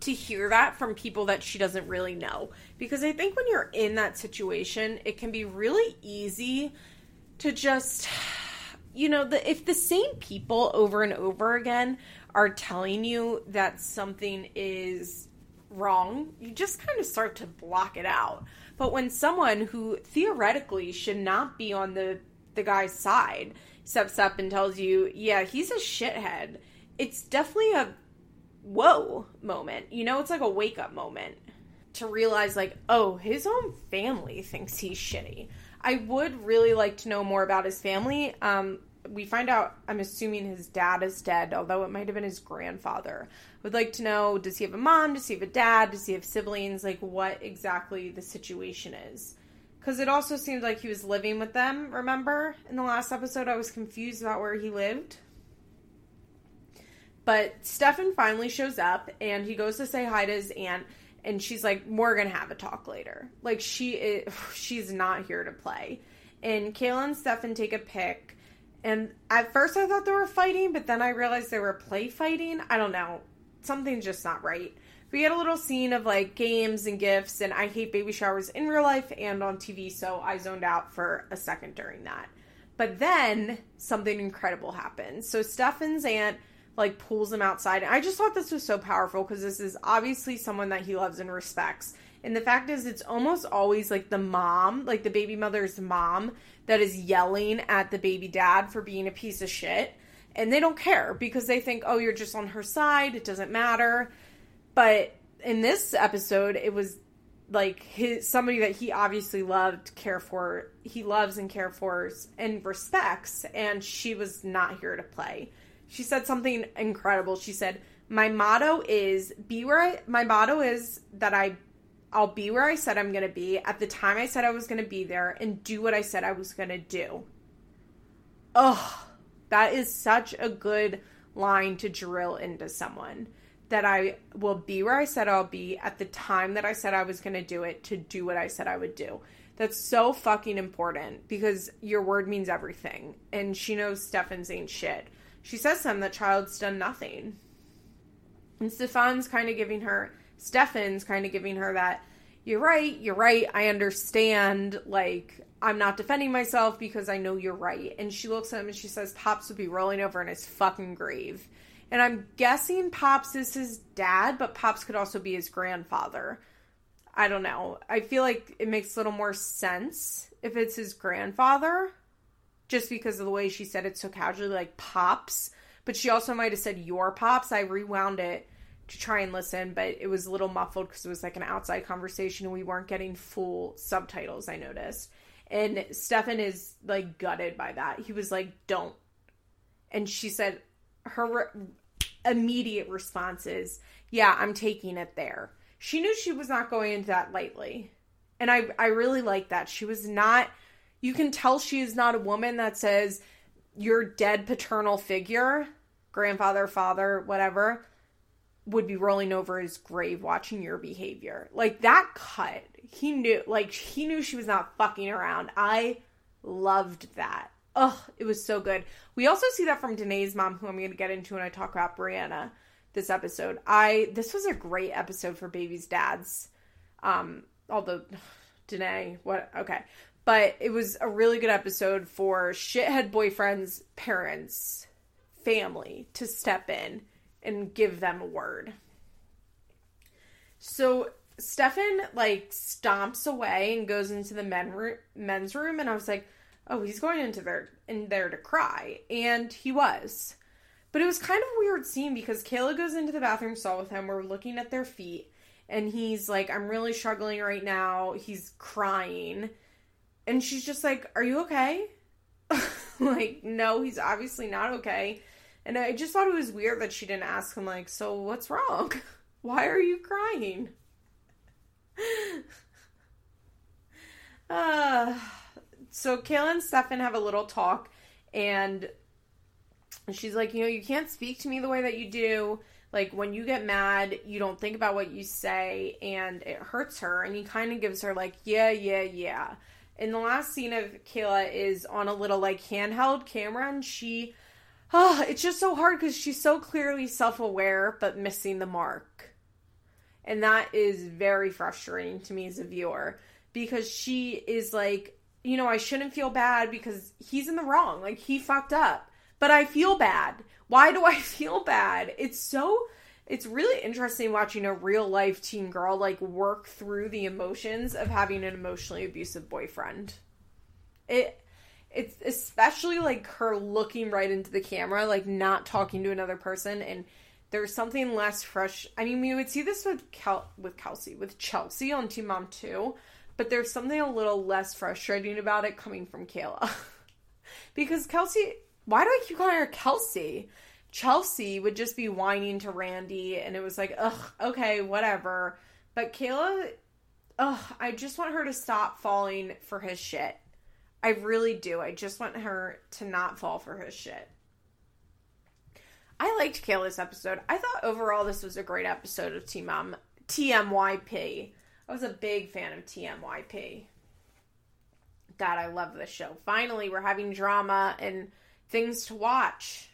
to hear that from people that she doesn't really know. Because I think when you're in that situation, it can be really easy to just, you know, the, if the same people over and over again are telling you that something is wrong, you just kind of start to block it out. But when someone who theoretically should not be on the the guy's side steps up and tells you, "Yeah, he's a shithead," it's definitely a whoa moment. You know, it's like a wake up moment to realize, like, oh, his own family thinks he's shitty. I would really like to know more about his family. Um, we find out, I'm assuming his dad is dead, although it might have been his grandfather. Would like to know does he have a mom? Does he have a dad? Does he have siblings? Like, what exactly the situation is. Because it also seemed like he was living with them, remember? In the last episode, I was confused about where he lived. But Stefan finally shows up and he goes to say hi to his aunt and she's like, "We're gonna have a talk later." Like she is, she's not here to play. And Kayla and Stefan take a pic, and at first I thought they were fighting, but then I realized they were play fighting. I don't know, something's just not right. We get a little scene of like games and gifts, and I hate baby showers in real life and on TV, so I zoned out for a second during that. But then something incredible happens. So Stefan's aunt like pulls him outside. and I just thought this was so powerful because this is obviously someone that he loves and respects. And the fact is, it's almost always like the mom, like the baby mother's mom, that is yelling at the baby dad for being a piece of shit. And they don't care because they think, oh, you're just on her side. It doesn't matter. But in this episode, it was like his somebody that he obviously loved, care for, he loves and care for and respects, and she was not here to play. She said something incredible. She said, "My motto is be where I my motto is that I I'll be where I said I'm going to be at the time I said I was going to be there and do what I said I was going to do." Oh, that is such a good line to drill into someone that I will be where I said I'll be at the time that I said I was going to do it to do what I said I would do. That's so fucking important because your word means everything. And she knows Stefan's ain't shit. She says to him that child's done nothing. And Stefan's kind of giving her, Stefan's kind of giving her that, you're right, you're right, I understand, like, I'm not defending myself because I know you're right. And she looks at him and she says, Pops would be rolling over in his fucking grave. And I'm guessing Pops is his dad, but Pops could also be his grandfather. I don't know. I feel like it makes a little more sense if it's his grandfather, just because of the way she said it so casually, like Pops. But she also might have said your Pops. I rewound it to try and listen, but it was a little muffled because it was like an outside conversation and we weren't getting full subtitles, I noticed. And Stefan is like gutted by that. He was like, don't. And she said, her re- immediate response is, "Yeah, I'm taking it there." She knew she was not going into that lightly. And I I really like that. She was not you can tell she is not a woman that says your dead paternal figure, grandfather, father, whatever, would be rolling over his grave watching your behavior. Like that cut. He knew like he knew she was not fucking around. I loved that. Oh, it was so good. We also see that from Danae's mom, who I'm to get into when I talk about Brianna this episode. I this was a great episode for babies' dads. Um, although Danae, what? Okay, but it was a really good episode for shithead boyfriend's parents, family to step in and give them a word. So Stefan like stomps away and goes into the men men's room, and I was like oh, he's going into there in there to cry, and he was. But it was kind of a weird scene because Kayla goes into the bathroom stall with him. We're looking at their feet, and he's like, "I'm really struggling right now." He's crying, and she's just like, "Are you okay?" like, no, he's obviously not okay. And I just thought it was weird that she didn't ask him, like, "So what's wrong? Why are you crying?" uh so Kayla and Stefan have a little talk, and she's like, you know, you can't speak to me the way that you do. Like when you get mad, you don't think about what you say, and it hurts her. And he kind of gives her like, yeah, yeah, yeah. And the last scene of Kayla is on a little like handheld camera, and she, oh, it's just so hard because she's so clearly self aware but missing the mark. And that is very frustrating to me as a viewer because she is like, you know, I shouldn't feel bad because he's in the wrong. Like, he fucked up. But I feel bad. Why do I feel bad? It's so it's really interesting watching a real life teen girl like work through the emotions of having an emotionally abusive boyfriend. It it's especially like her looking right into the camera, like not talking to another person and there's something less fresh. I mean, we would see this with Kel- with Kelsey, with Chelsea on Teen Mom 2, but there's something a little less frustrating about it coming from Kayla. because Kelsey, why do I keep calling her Kelsey? Chelsea would just be whining to Randy, and it was like, ugh, okay, whatever. But Kayla, ugh, I just want her to stop falling for his shit. I really do. I just want her to not fall for his shit. I liked Kayla's episode. I thought overall this was a great episode of Teen Mom TMYP. I was a big fan of TMYP. God, I love this show. Finally, we're having drama and things to watch.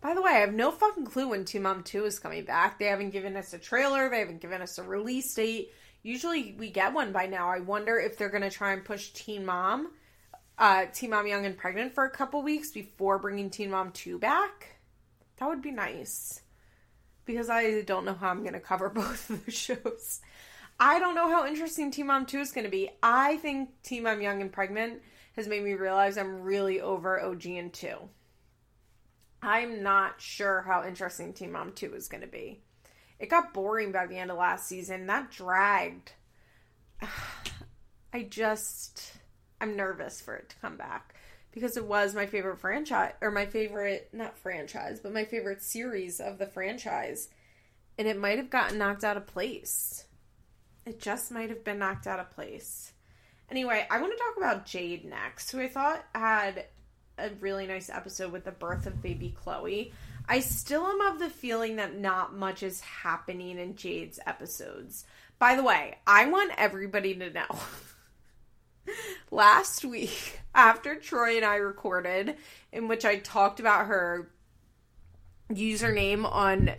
By the way, I have no fucking clue when Teen Mom 2 is coming back. They haven't given us a trailer, they haven't given us a release date. Usually we get one by now. I wonder if they're going to try and push Teen Mom, uh, Teen Mom Young and Pregnant for a couple weeks before bringing Teen Mom 2 back. That would be nice. Because I don't know how I'm going to cover both of the shows. I don't know how interesting Teen Mom 2 is going to be. I think Teen Mom Young and Pregnant has made me realize I'm really over OG and 2. I'm not sure how interesting Teen Mom 2 is going to be. It got boring by the end of last season. That dragged. I just. I'm nervous for it to come back because it was my favorite franchise, or my favorite, not franchise, but my favorite series of the franchise. And it might have gotten knocked out of place. It just might have been knocked out of place. Anyway, I want to talk about Jade next, who I thought had a really nice episode with the birth of baby Chloe. I still am of the feeling that not much is happening in Jade's episodes. By the way, I want everybody to know. Last week, after Troy and I recorded, in which I talked about her username on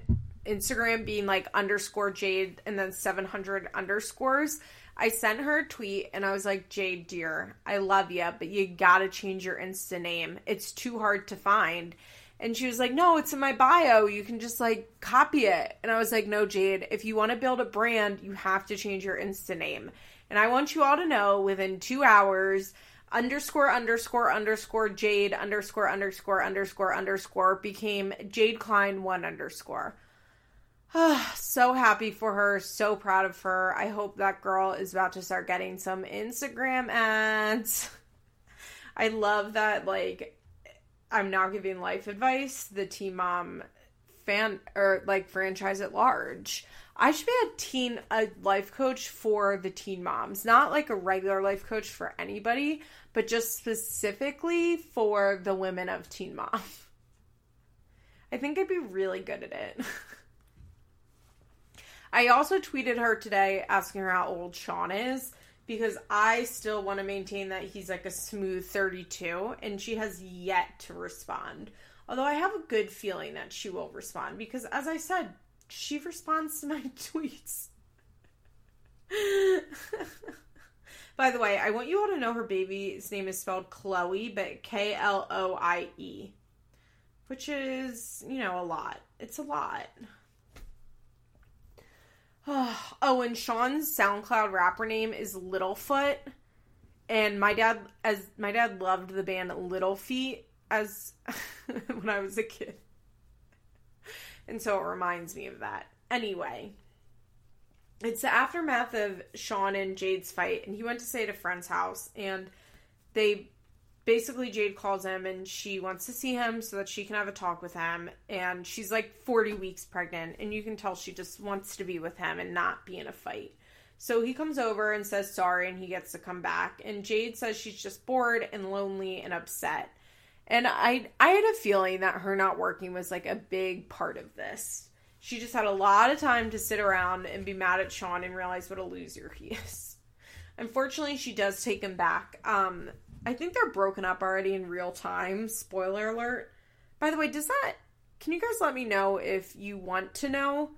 Instagram being like underscore Jade and then 700 underscores, I sent her a tweet and I was like, Jade, dear, I love you, but you gotta change your Insta name. It's too hard to find. And she was like, No, it's in my bio. You can just like copy it. And I was like, No, Jade, if you want to build a brand, you have to change your Insta name. And I want you all to know within two hours, underscore underscore underscore Jade underscore underscore underscore underscore became Jade Cline one underscore. so happy for her, so proud of her. I hope that girl is about to start getting some Instagram ads. I love that like I'm now giving life advice, the Teen Mom fan or like franchise at large. I should be a teen a life coach for the teen moms, not like a regular life coach for anybody, but just specifically for the women of teen mom. I think I'd be really good at it. I also tweeted her today asking her how old Sean is because I still want to maintain that he's like a smooth 32 and she has yet to respond. Although I have a good feeling that she will respond because as I said, she responds to my tweets. By the way, I want you all to know her baby's name is spelled Chloe, but K L O I E, which is, you know, a lot. It's a lot. oh, and Sean's SoundCloud rapper name is Littlefoot. And my dad as my dad loved the band Little Feat as when I was a kid. And so it reminds me of that. Anyway, it's the aftermath of Sean and Jade's fight, and he went to stay at a friend's house, and they basically Jade calls him and she wants to see him so that she can have a talk with him and she's like 40 weeks pregnant and you can tell she just wants to be with him and not be in a fight. So he comes over and says sorry and he gets to come back and Jade says she's just bored and lonely and upset. And I I had a feeling that her not working was like a big part of this. She just had a lot of time to sit around and be mad at Sean and realize what a loser he is. Unfortunately, she does take him back. Um, I think they're broken up already in real time. Spoiler alert. By the way, does that can you guys let me know if you want to know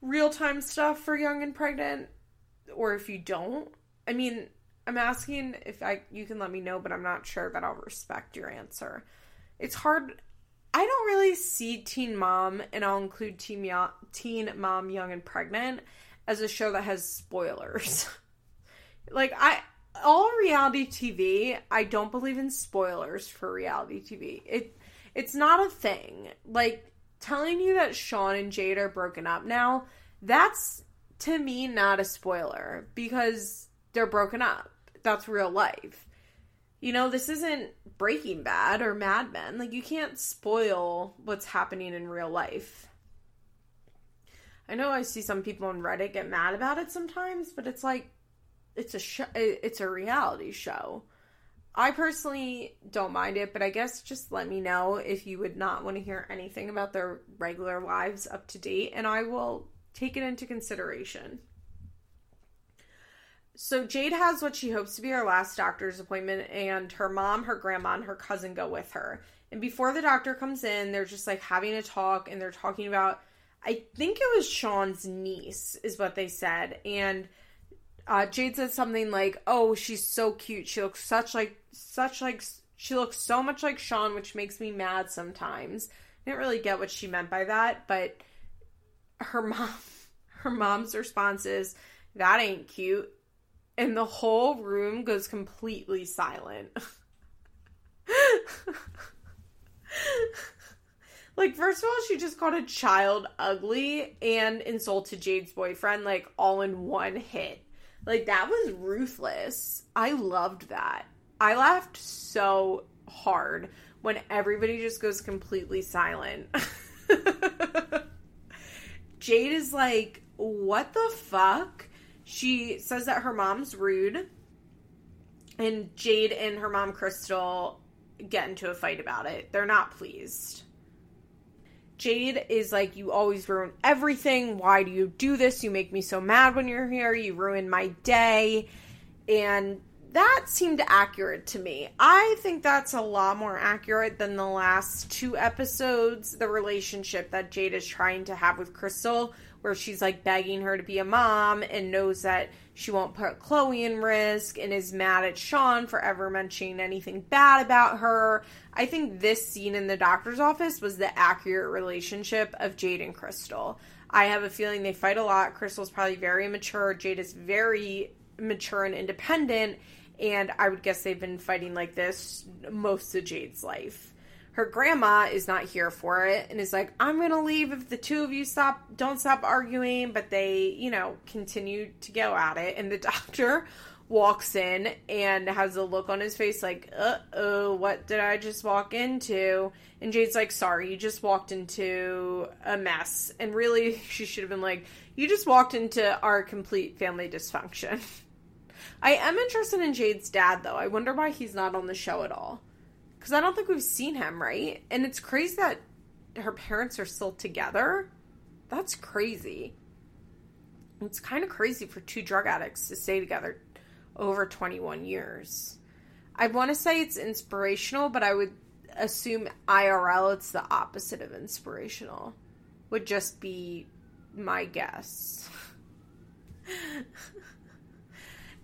real time stuff for young and pregnant, or if you don't. I mean, I'm asking if I you can let me know, but I'm not sure that I'll respect your answer. It's hard. I don't really see Teen Mom, and I'll include Teen, Yo- Teen Mom Young and Pregnant as a show that has spoilers. like I all reality TV, I don't believe in spoilers for reality TV. It it's not a thing. Like telling you that Sean and Jade are broken up now, that's to me not a spoiler because they're broken up. That's real life. You know, this isn't Breaking Bad or Mad Men. Like you can't spoil what's happening in real life. I know I see some people on Reddit get mad about it sometimes, but it's like it's a show it's a reality show. I personally don't mind it, but I guess just let me know if you would not want to hear anything about their regular lives up to date and I will take it into consideration. So Jade has what she hopes to be her last doctor's appointment and her mom, her grandma, and her cousin go with her. And before the doctor comes in, they're just like having a talk and they're talking about I think it was Sean's niece is what they said and uh, Jade said something like, "Oh, she's so cute. She looks such like such like she looks so much like Sean, which makes me mad sometimes." I didn't really get what she meant by that, but her mom her mom's response is, "That ain't cute." And the whole room goes completely silent. like first of all, she just called a child ugly and insulted Jade's boyfriend like all in one hit. Like that was ruthless. I loved that. I laughed so hard when everybody just goes completely silent. Jade is like, "What the fuck?" She says that her mom's rude. And Jade and her mom Crystal get into a fight about it. They're not pleased. Jade is like, You always ruin everything. Why do you do this? You make me so mad when you're here. You ruin my day. And that seemed accurate to me. I think that's a lot more accurate than the last two episodes. The relationship that Jade is trying to have with Crystal, where she's like begging her to be a mom and knows that she won't put Chloe in risk and is mad at Sean for ever mentioning anything bad about her. I think this scene in the doctor's office was the accurate relationship of Jade and Crystal. I have a feeling they fight a lot. Crystal's probably very mature. Jade is very mature and independent. And I would guess they've been fighting like this most of Jade's life her grandma is not here for it and is like i'm gonna leave if the two of you stop don't stop arguing. But they you know continue to go at it. And the doctor walks in and has a look on his face like uh-oh what did i just walk into? And jade's like sorry you just walked into a mess. And really she should have been like you just walked into our complete family dysfunction. I am interested in jade's dad though. I wonder why he's not on the show at all because I don't think we've seen him, right? And it's crazy that her parents are still together. That's crazy. It's kind of crazy for two drug addicts to stay together over 21 years. I want to say it's inspirational, but I would assume IRL it's the opposite of inspirational. Would just be my guess.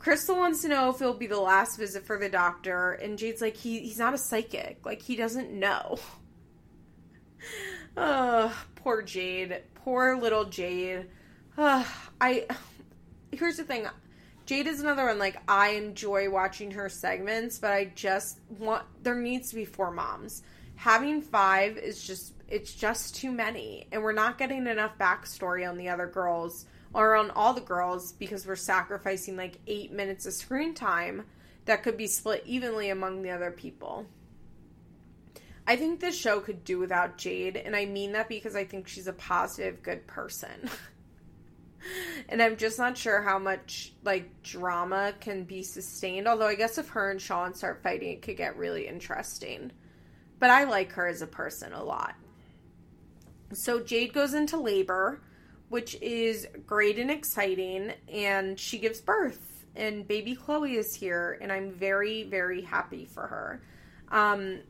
Crystal wants to know if it'll be the last visit for the doctor, and Jade's like, he, he's not a psychic. Like, he doesn't know. oh, poor Jade. Poor little Jade. Uh, I. Here's the thing. Jade is another one. Like, I enjoy watching her segments, but I just want. There needs to be four moms. Having five is just. It's just too many. And we're not getting enough backstory on the other girls or on all the girls because we're sacrificing like eight minutes of screen time that could be split evenly among the other people. I think this show could do without Jade, and I mean that because I think she's a positive, good person. and I'm just not sure how much like drama can be sustained. Although I guess if her and Sean start fighting, it could get really interesting. But I like her as a person a lot. So Jade goes into labor which is great and exciting. And she gives birth, and baby Chloe is here, and I'm very, very happy for her. Um,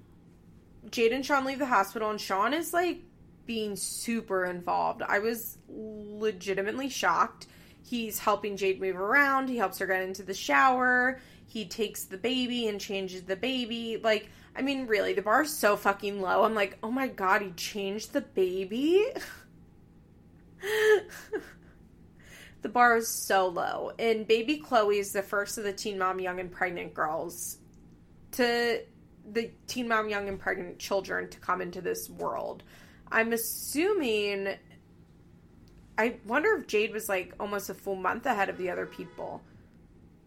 Jade and Sean leave the hospital, and Sean is like being super involved. I was legitimately shocked. He's helping Jade move around. He helps her get into the shower. He takes the baby and changes the baby. Like, I mean, really, the bar is so fucking low. I'm like, oh my god, he changed the baby? the bar is so low. And baby Chloe is the first of the Teen Mom Young and Pregnant girls to the Teen Mom Young and Pregnant children to come into this world. I'm assuming. I wonder if Jade was like almost a full month ahead of the other people.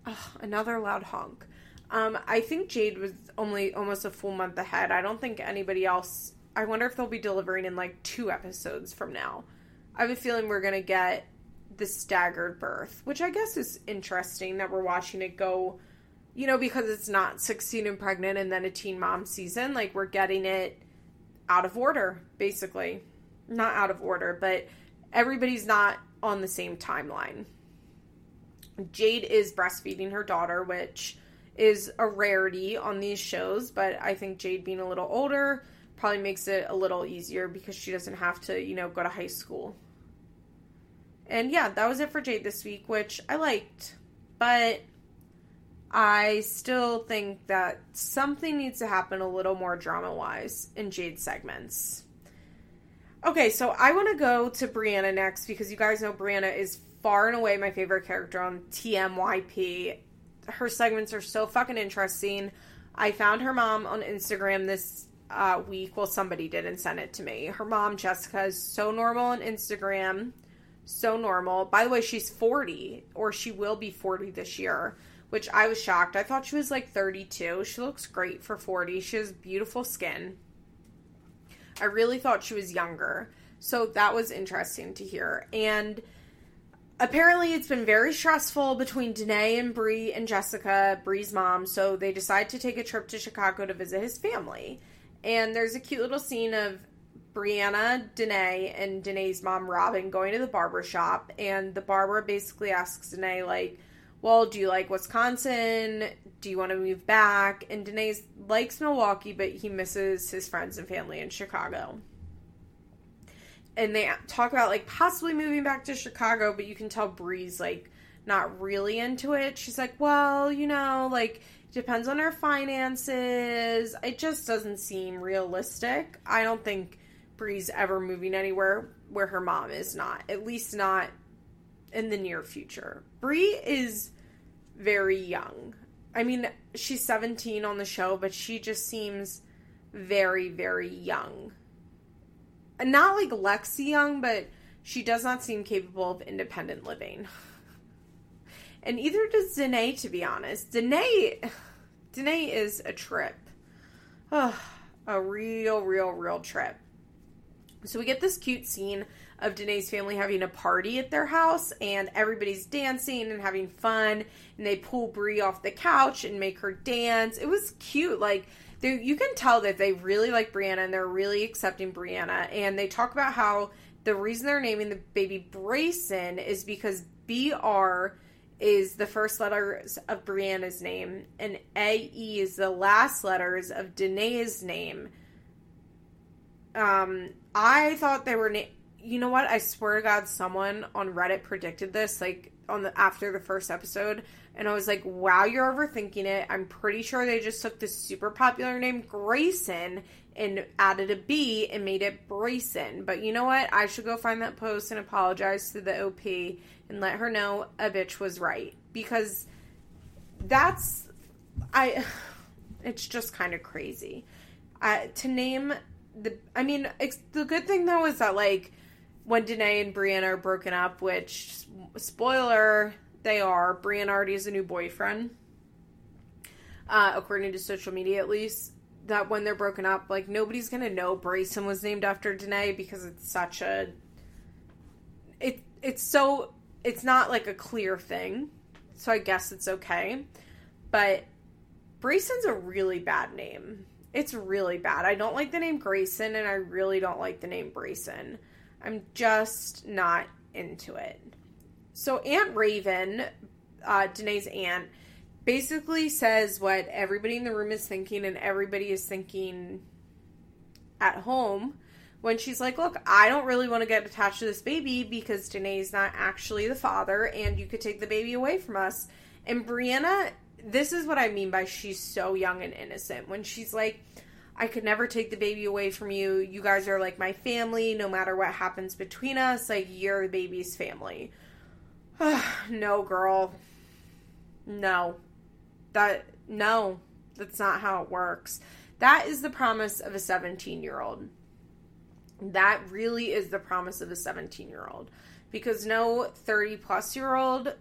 Ugh, another loud honk. Um, I think Jade was only almost a full month ahead. I don't think anybody else. I wonder if they'll be delivering in like two episodes from now. I have a feeling we're gonna get the staggered birth, which I guess is interesting that we're watching it go. You know, because it's not 16 and pregnant and then a teen mom season. Like we're getting it out of order, basically. Not out of order, but everybody's not on the same timeline. Jade is breastfeeding her daughter, which is a rarity on these shows, but I think Jade being a little older probably makes it a little easier because she doesn't have to, you know, go to high school. And yeah, that was it for Jade this week, which I liked. But I still think that something needs to happen a little more drama wise in Jade's segments. Okay, so I want to go to Brianna next because you guys know Brianna is far and away my favorite character on TMYP her segments are so fucking interesting. I found her mom on Instagram this uh, week. Well, somebody did and sent it to me. Her mom, Jessica, is so normal on Instagram. So normal. By the way, she's 40, or she will be 40 this year, which I was shocked. I thought she was like 32. She looks great for 40. She has beautiful skin. I really thought she was younger. So that was interesting to hear. And apparently it's been very stressful between Danae and Bri and Jessica, Bri's mom, so they decide to take a trip to Chicago to visit his family. And there's a cute little scene of Brianna, Danae, and Danae's mom Robin going to the barber shop and the barber basically asks Danae like, "Well, do you like Wisconsin? Do you want to move back?" And Danae likes Milwaukee, but he misses his friends and family in Chicago and they talk about like possibly moving back to Chicago, but you can tell Bri's like not really into it. She's like, well, you know, like depends on her finances. It just doesn't seem realistic. I don't think Bri's ever moving anywhere where her mom is not, at least not in the near future. Bree is very young. I mean, she's 17 on the show, but she just seems very, very young not like Lexi Young, but she does not seem capable of independent living. And either does Danae, to be honest. Danae, Danae is a trip. Oh, a real, real, real trip. So we get this cute scene of Danae's family having a party at their house, and everybody's dancing and having fun. And they pull Bri off the couch and make her dance. It was cute. Like you can tell that they really like Brianna and they're really accepting Brianna. And they talk about how the reason they're naming the baby Braeson is because BR is the first letters of Brianna's name, and AE is the last letters of Danae's name. Um, I thought they were. Na- you know what? I swear to God, someone on Reddit predicted this, like on the after the first episode. And I was like, wow, you're overthinking it. I'm pretty sure they just took this super popular name, Grayson, and added a B and made it Braeson. But you know what? I should go find that post and apologize to the OP and let her know a bitch was right. Because that's, I, it's just kind of crazy. Uh, to name the, I mean, the good thing though is that, like, when Danae and Brianna are broken up, which, spoiler, they are. Brianna already has a new boyfriend. Uh, according to social media, at least. That when they're broken up, like nobody's gonna know Braeson was named after Danae because it's such a. It it's so it's not like a clear thing, so I guess it's okay. But Braeson's a really bad name. It's really bad. I don't like the name Grayson, and I really don't like the name Braeson. I'm just not into it. So Aunt Raven, uh, Danae's aunt, basically says what everybody in the room is thinking and everybody is thinking at home, when she's like, Look, I don't really want to get attached to this baby because Danae's not actually the father, and you could take the baby away from us. And Brianna, this is what I mean by she's so young and innocent. When she's like, I could never take the baby away from you. You guys are like my family. No matter what happens between us, like you're the baby's family. no, girl. No. That, no. That's not how it works. That is the promise of a 17 year old. That really is the promise of a 17 year old. Because no 30 plus year old,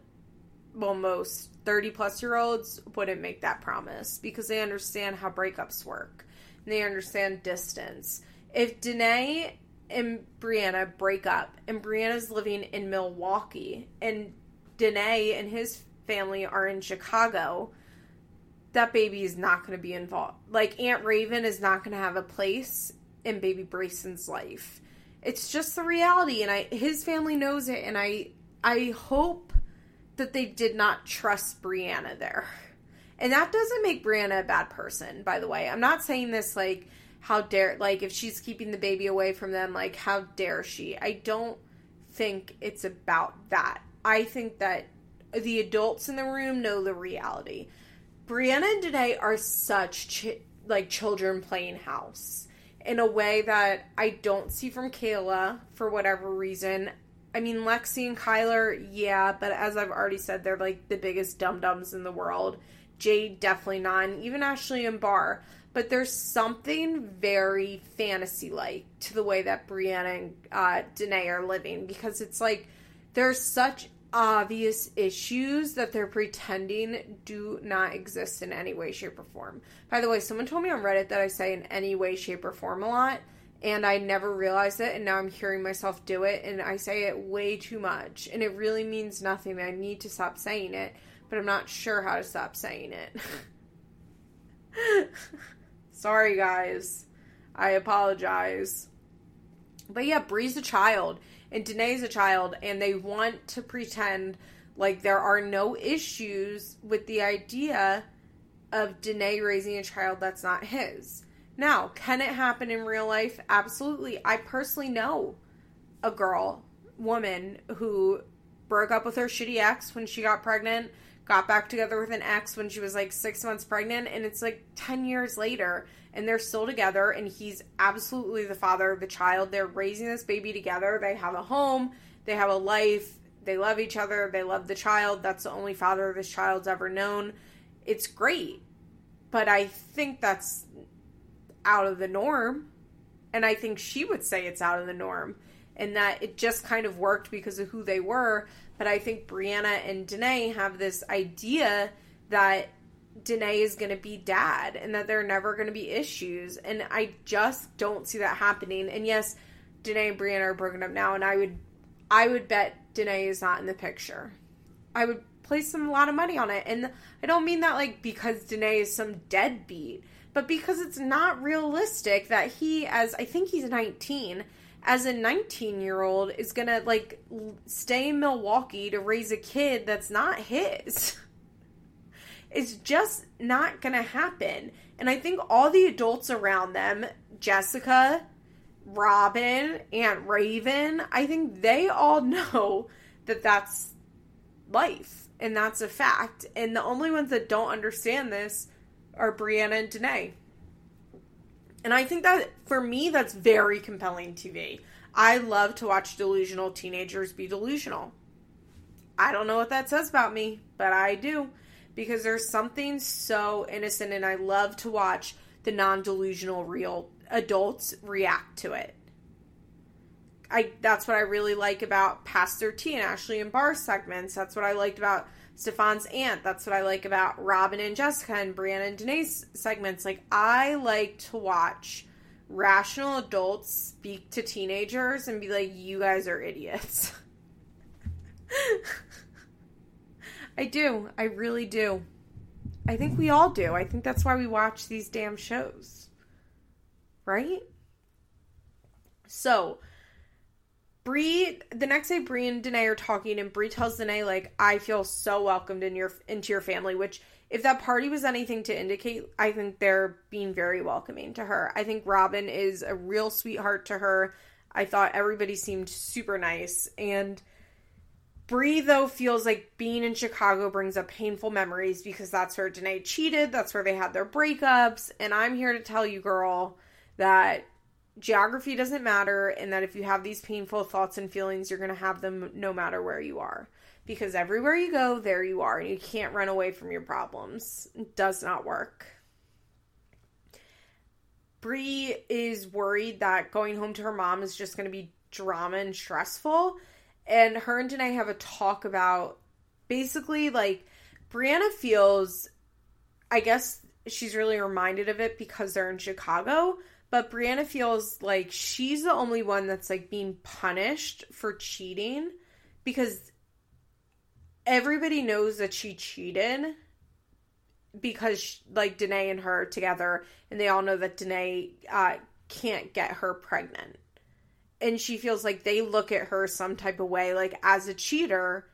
well, most 30 plus year olds wouldn't make that promise because they understand how breakups work and they understand distance. If Danae and Brianna break up and Brianna's living in Milwaukee and Danae and his family are in Chicago, that baby is not going to be involved. Like Aunt Raven is not going to have a place in baby Braeson's life. It's just the reality and I his family knows it and I I hope that they did not trust Brianna there. And that doesn't make Brianna a bad person, by the way. I'm not saying this like how dare like if she's keeping the baby away from them, like how dare she? I don't think it's about that. I think that the adults in the room know the reality. Brianna and Danae are such ch- like children playing house in a way that I don't see from Kayla for whatever reason. I mean, Lexi and Kyler, yeah, but as I've already said, they're like the biggest dum dums in the world. Jade, definitely not. And even Ashley and Bar. But there's something very fantasy like to the way that Brianna and uh, Danae are living because it's like there's such obvious issues that they're pretending do not exist in any way, shape, or form. By the way, someone told me on Reddit that I say in any way, shape, or form a lot, and I never realized it, and now I'm hearing myself do it, and I say it way too much, and it really means nothing. I need to stop saying it, but I'm not sure how to stop saying it. Sorry, guys. I apologize. But yeah, Bree's a child and Danae's a child, and they want to pretend like there are no issues with the idea of Danae raising a child that's not his. Now, can it happen in real life? Absolutely. I personally know a girl, woman, who broke up with her shitty ex when she got pregnant, got back together with an ex when she was like six months pregnant, and it's like 10 years later, and they're still together and he's absolutely the father of the child. They're raising this baby together. They have a home, they have a life, they love each other, they love the child. That's the only father this child's ever known. It's great. But I think that's out of the norm. And I think she would say it's out of the norm. And that it just kind of worked because of who they were. But I think Brianna and Danae have this idea that Danae is going to be dad and that there are never going to be issues. And I just don't see that happening. And yes, Danae and Brianna are broken up now, and I would, I would bet Danae is not in the picture. I would place some a lot of money on it, and I don't mean that like because Danae is some deadbeat, but because it's not realistic that he, as I think he's 19, as a 19 year old, is gonna like stay in Milwaukee to raise a kid that's not his. It's just not going to happen. And I think all the adults around them, Jessica, Robin, Aunt Raven, I think they all know that that's life and that's a fact. And the only ones that don't understand this are Brianna and Danae. And I think that for me, that's very compelling TV. I love to watch delusional teenagers be delusional. I don't know what that says about me, but I do because there's something so innocent and I love to watch the non-delusional real adults react to it. I that's what I really like about Pastor T and Ashley and Bar segments. That's what I liked about Stefan's aunt. That's what I like about Robin and Jessica and Brianna and Danae's segments. Like I like to watch rational adults speak to teenagers and be like, "You guys are idiots." I do. I really do. I think we all do. I think that's why we watch these damn shows. Right? So, Bree, the next day, Bree and Danae are talking, and Bree tells Danae, like, I feel so welcomed in your into your family, which if that party was anything to indicate, I think they're being very welcoming to her. I think Robin is a real sweetheart to her. I thought everybody seemed super nice. And Bri, though, feels like being in Chicago brings up painful memories because that's where Danae cheated. That's where they had their breakups. And I'm here to tell you, girl, that geography doesn't matter and that if you have these painful thoughts and feelings, you're going to have them no matter where you are because everywhere you go, there you are, and you can't run away from your problems. It does not work. Bri is worried that going home to her mom is just going to be drama and stressful. And her and Danae have a talk about basically like Brianna feels, I guess she's really reminded of it because they're in Chicago. But Brianna feels like she's the only one that's like being punished for cheating because everybody knows that she cheated because like Danae and her together, and they all know that Danae uh, can't get her pregnant, and she feels like they look at her some type of way, like as a cheater.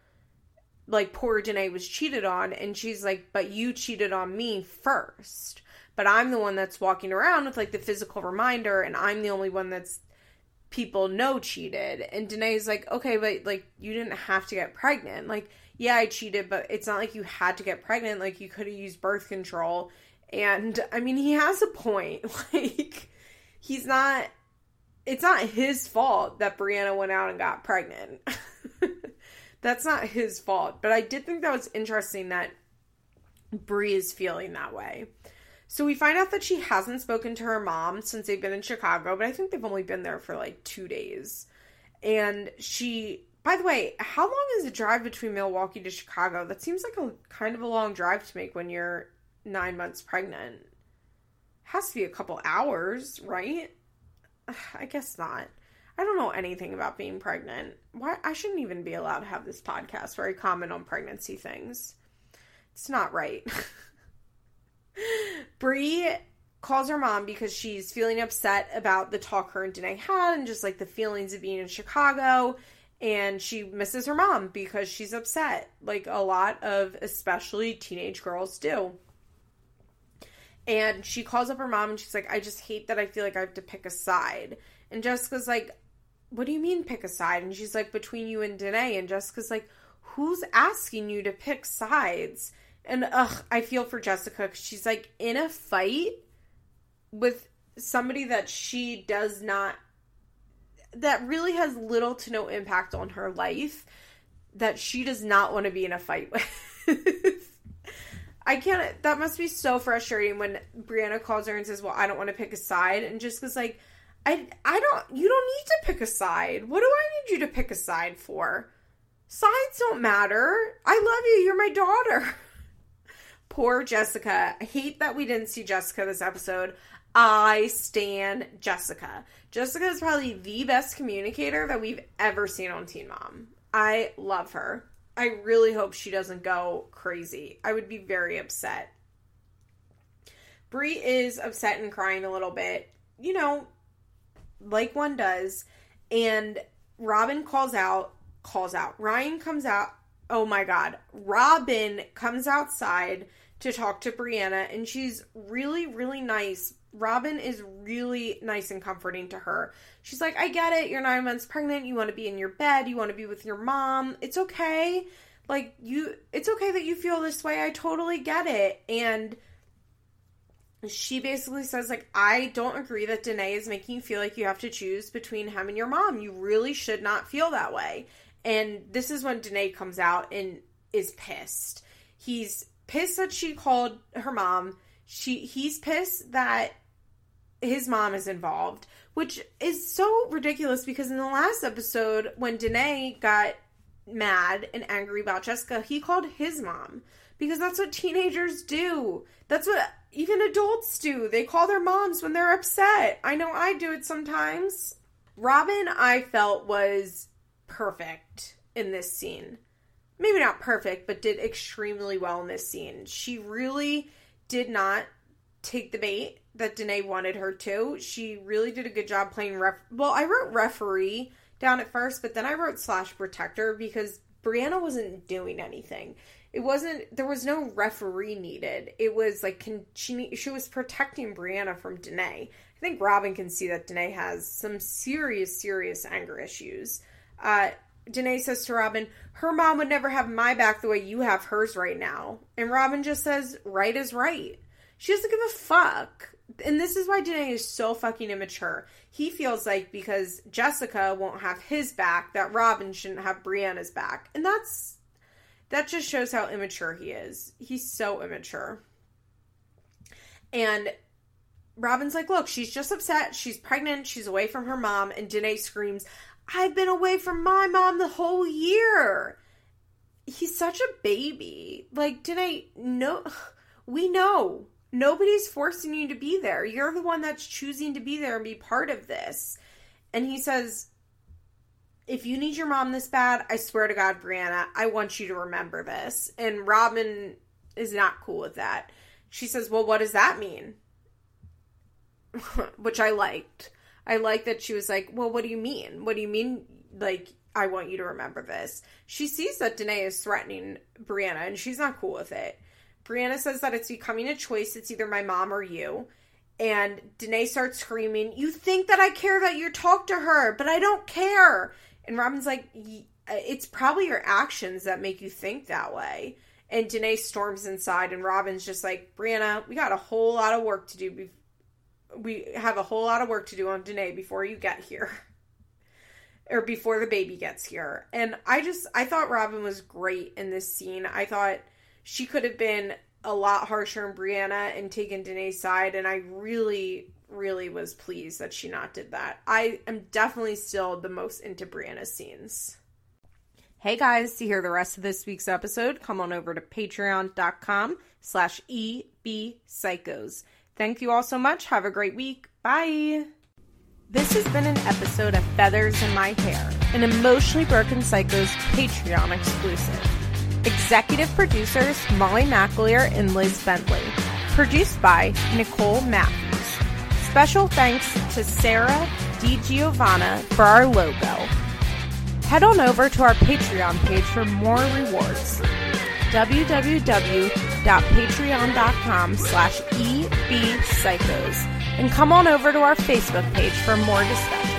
Like poor Danae was cheated on, and she's like, "But you cheated on me first. But I'm the one that's walking around with like the physical reminder, and I'm the only one that's people know cheated. And Danae's like, okay, but like you didn't have to get pregnant. Like yeah, I cheated, but it's not like you had to get pregnant. Like you could have used birth control. And I mean, he has a point. Like he's not it's not his fault that Brianna went out and got pregnant. That's not his fault. But I did think that was interesting that Bri is feeling that way. So we find out that she hasn't spoken to her mom since they've been in Chicago, but I think they've only been there for like two days. And she by the way, how long is the drive between Milwaukee to Chicago? That seems like a kind of a long drive to make when you're nine months pregnant. Has to be a couple hours, right? I guess not. I don't know anything about being pregnant. Why I shouldn't even be allowed to have this podcast where I comment on pregnancy things. It's not right. Bri calls her mom because she's feeling upset about the talk her and Danae had and just like the feelings of being in Chicago. And she misses her mom because she's upset like a lot of especially teenage girls do. And she calls up her mom and she's like i just hate that i feel like i have to pick a side. And jessica's like what do you mean pick a side? And she's like between you and danae. And jessica's like who's asking you to pick sides and ugh i feel for jessica because she's like in a fight with somebody that she does not that really has little to no impact on her life that she does not want to be in a fight with. I can't. That must be so frustrating when Brianna calls her and says, "Well, I don't want to pick a side," and because like, I I don't. You don't need to pick a side. What do I need you to pick a side for? Sides don't matter. I love you. You're my daughter. Poor Jessica. I hate that we didn't see Jessica this episode. I stand Jessica. Jessica is probably the best communicator that we've ever seen on Teen Mom. I love her. I really hope she doesn't go crazy. I would be very upset. Bri is upset and crying a little bit, you know, like one does. And Robin calls out, calls out. Ryan comes out. Oh my God. Robin comes outside to talk to Brianna, and she's really, really nice Robin is really nice and comforting to her. She's like, I get it. You're nine months pregnant. You want to be in your bed. You want to be with your mom. It's okay. Like, you, it's okay that you feel this way. I totally get it. And she basically says, like, I don't agree that Danae is making you feel like you have to choose between him and your mom. You really should not feel that way. And this is when Danae comes out and is pissed. He's pissed that she called her mom. She he's pissed that his mom is involved, which is so ridiculous because in the last episode, when Danae got mad and angry about Jessica, he called his mom because that's what teenagers do. That's what even adults do. They call their moms when they're upset. I know I do it sometimes. Robin, I felt, was perfect in this scene. Maybe not perfect, but did extremely well in this scene. She really did not take the bait that Danae wanted her to. She really did a good job playing ref. Well, I wrote referee down at first, but then I wrote slash protector because Brianna wasn't doing anything. it wasn't there was no referee needed. It was like can she she was protecting Brianna from Danae. I think Robin can see that Danae has some serious serious anger issues. Uh Danae says to Robin, her mom would never have my back the way you have hers right now. And Robin just says, right is right. She doesn't give a fuck. And this is why Danae is so fucking immature. He feels like because Jessica won't have his back, that Robin shouldn't have Brianna's back. And that's that just shows how immature he is. He's so immature. And Robin's like, look, she's just upset. She's pregnant. She's away from her mom. And Danae screams, I've been away from my mom the whole year. He's such a baby. Like, did I know? we know. Nobody's forcing you to be there. You're the one that's choosing to be there and be part of this. And he says, if you need your mom this bad, I swear to God, Brianna, I want you to remember this. And Robin is not cool with that. She says, Well, what does that mean? Which I liked. I like that she was like, Well, what do you mean? What do you mean? Like, I want you to remember this. She sees that Danae is threatening Brianna and she's not cool with it. Brianna says that it's becoming a choice. It's either my mom or you. And Danae starts screaming, You think that I care that you talk to her, but I don't care. And Robin's like, uh, It's probably your actions that make you think that way. And Danae storms inside, and Robin's just like, Brianna, we got a whole lot of work to do. We have a whole lot of work to do on Danae before you get here. or before the baby gets here. And I just, I thought Robin was great in this scene. I thought she could have been a lot harsher on Brianna and taken Danae's side. And I really, really was pleased that she not did that. I am definitely still the most into Brianna's scenes. Hey guys, to hear the rest of this week's episode, come on over to patreon.com slash ebpsychos. Thank you all so much. Have a great week. Bye. This has been an episode of Feathers in My Hair, an Emotionally Broken Psychos Patreon exclusive. Executive producers Molly McAleer and Liz Bentley. Produced by Nicole Matthews. Special thanks to Sarah DiGiovanna for our logo. Head on over to our Patreon page for more rewards. www.patreon.com slash ebpsychos and come on over to our Facebook page for more discussion.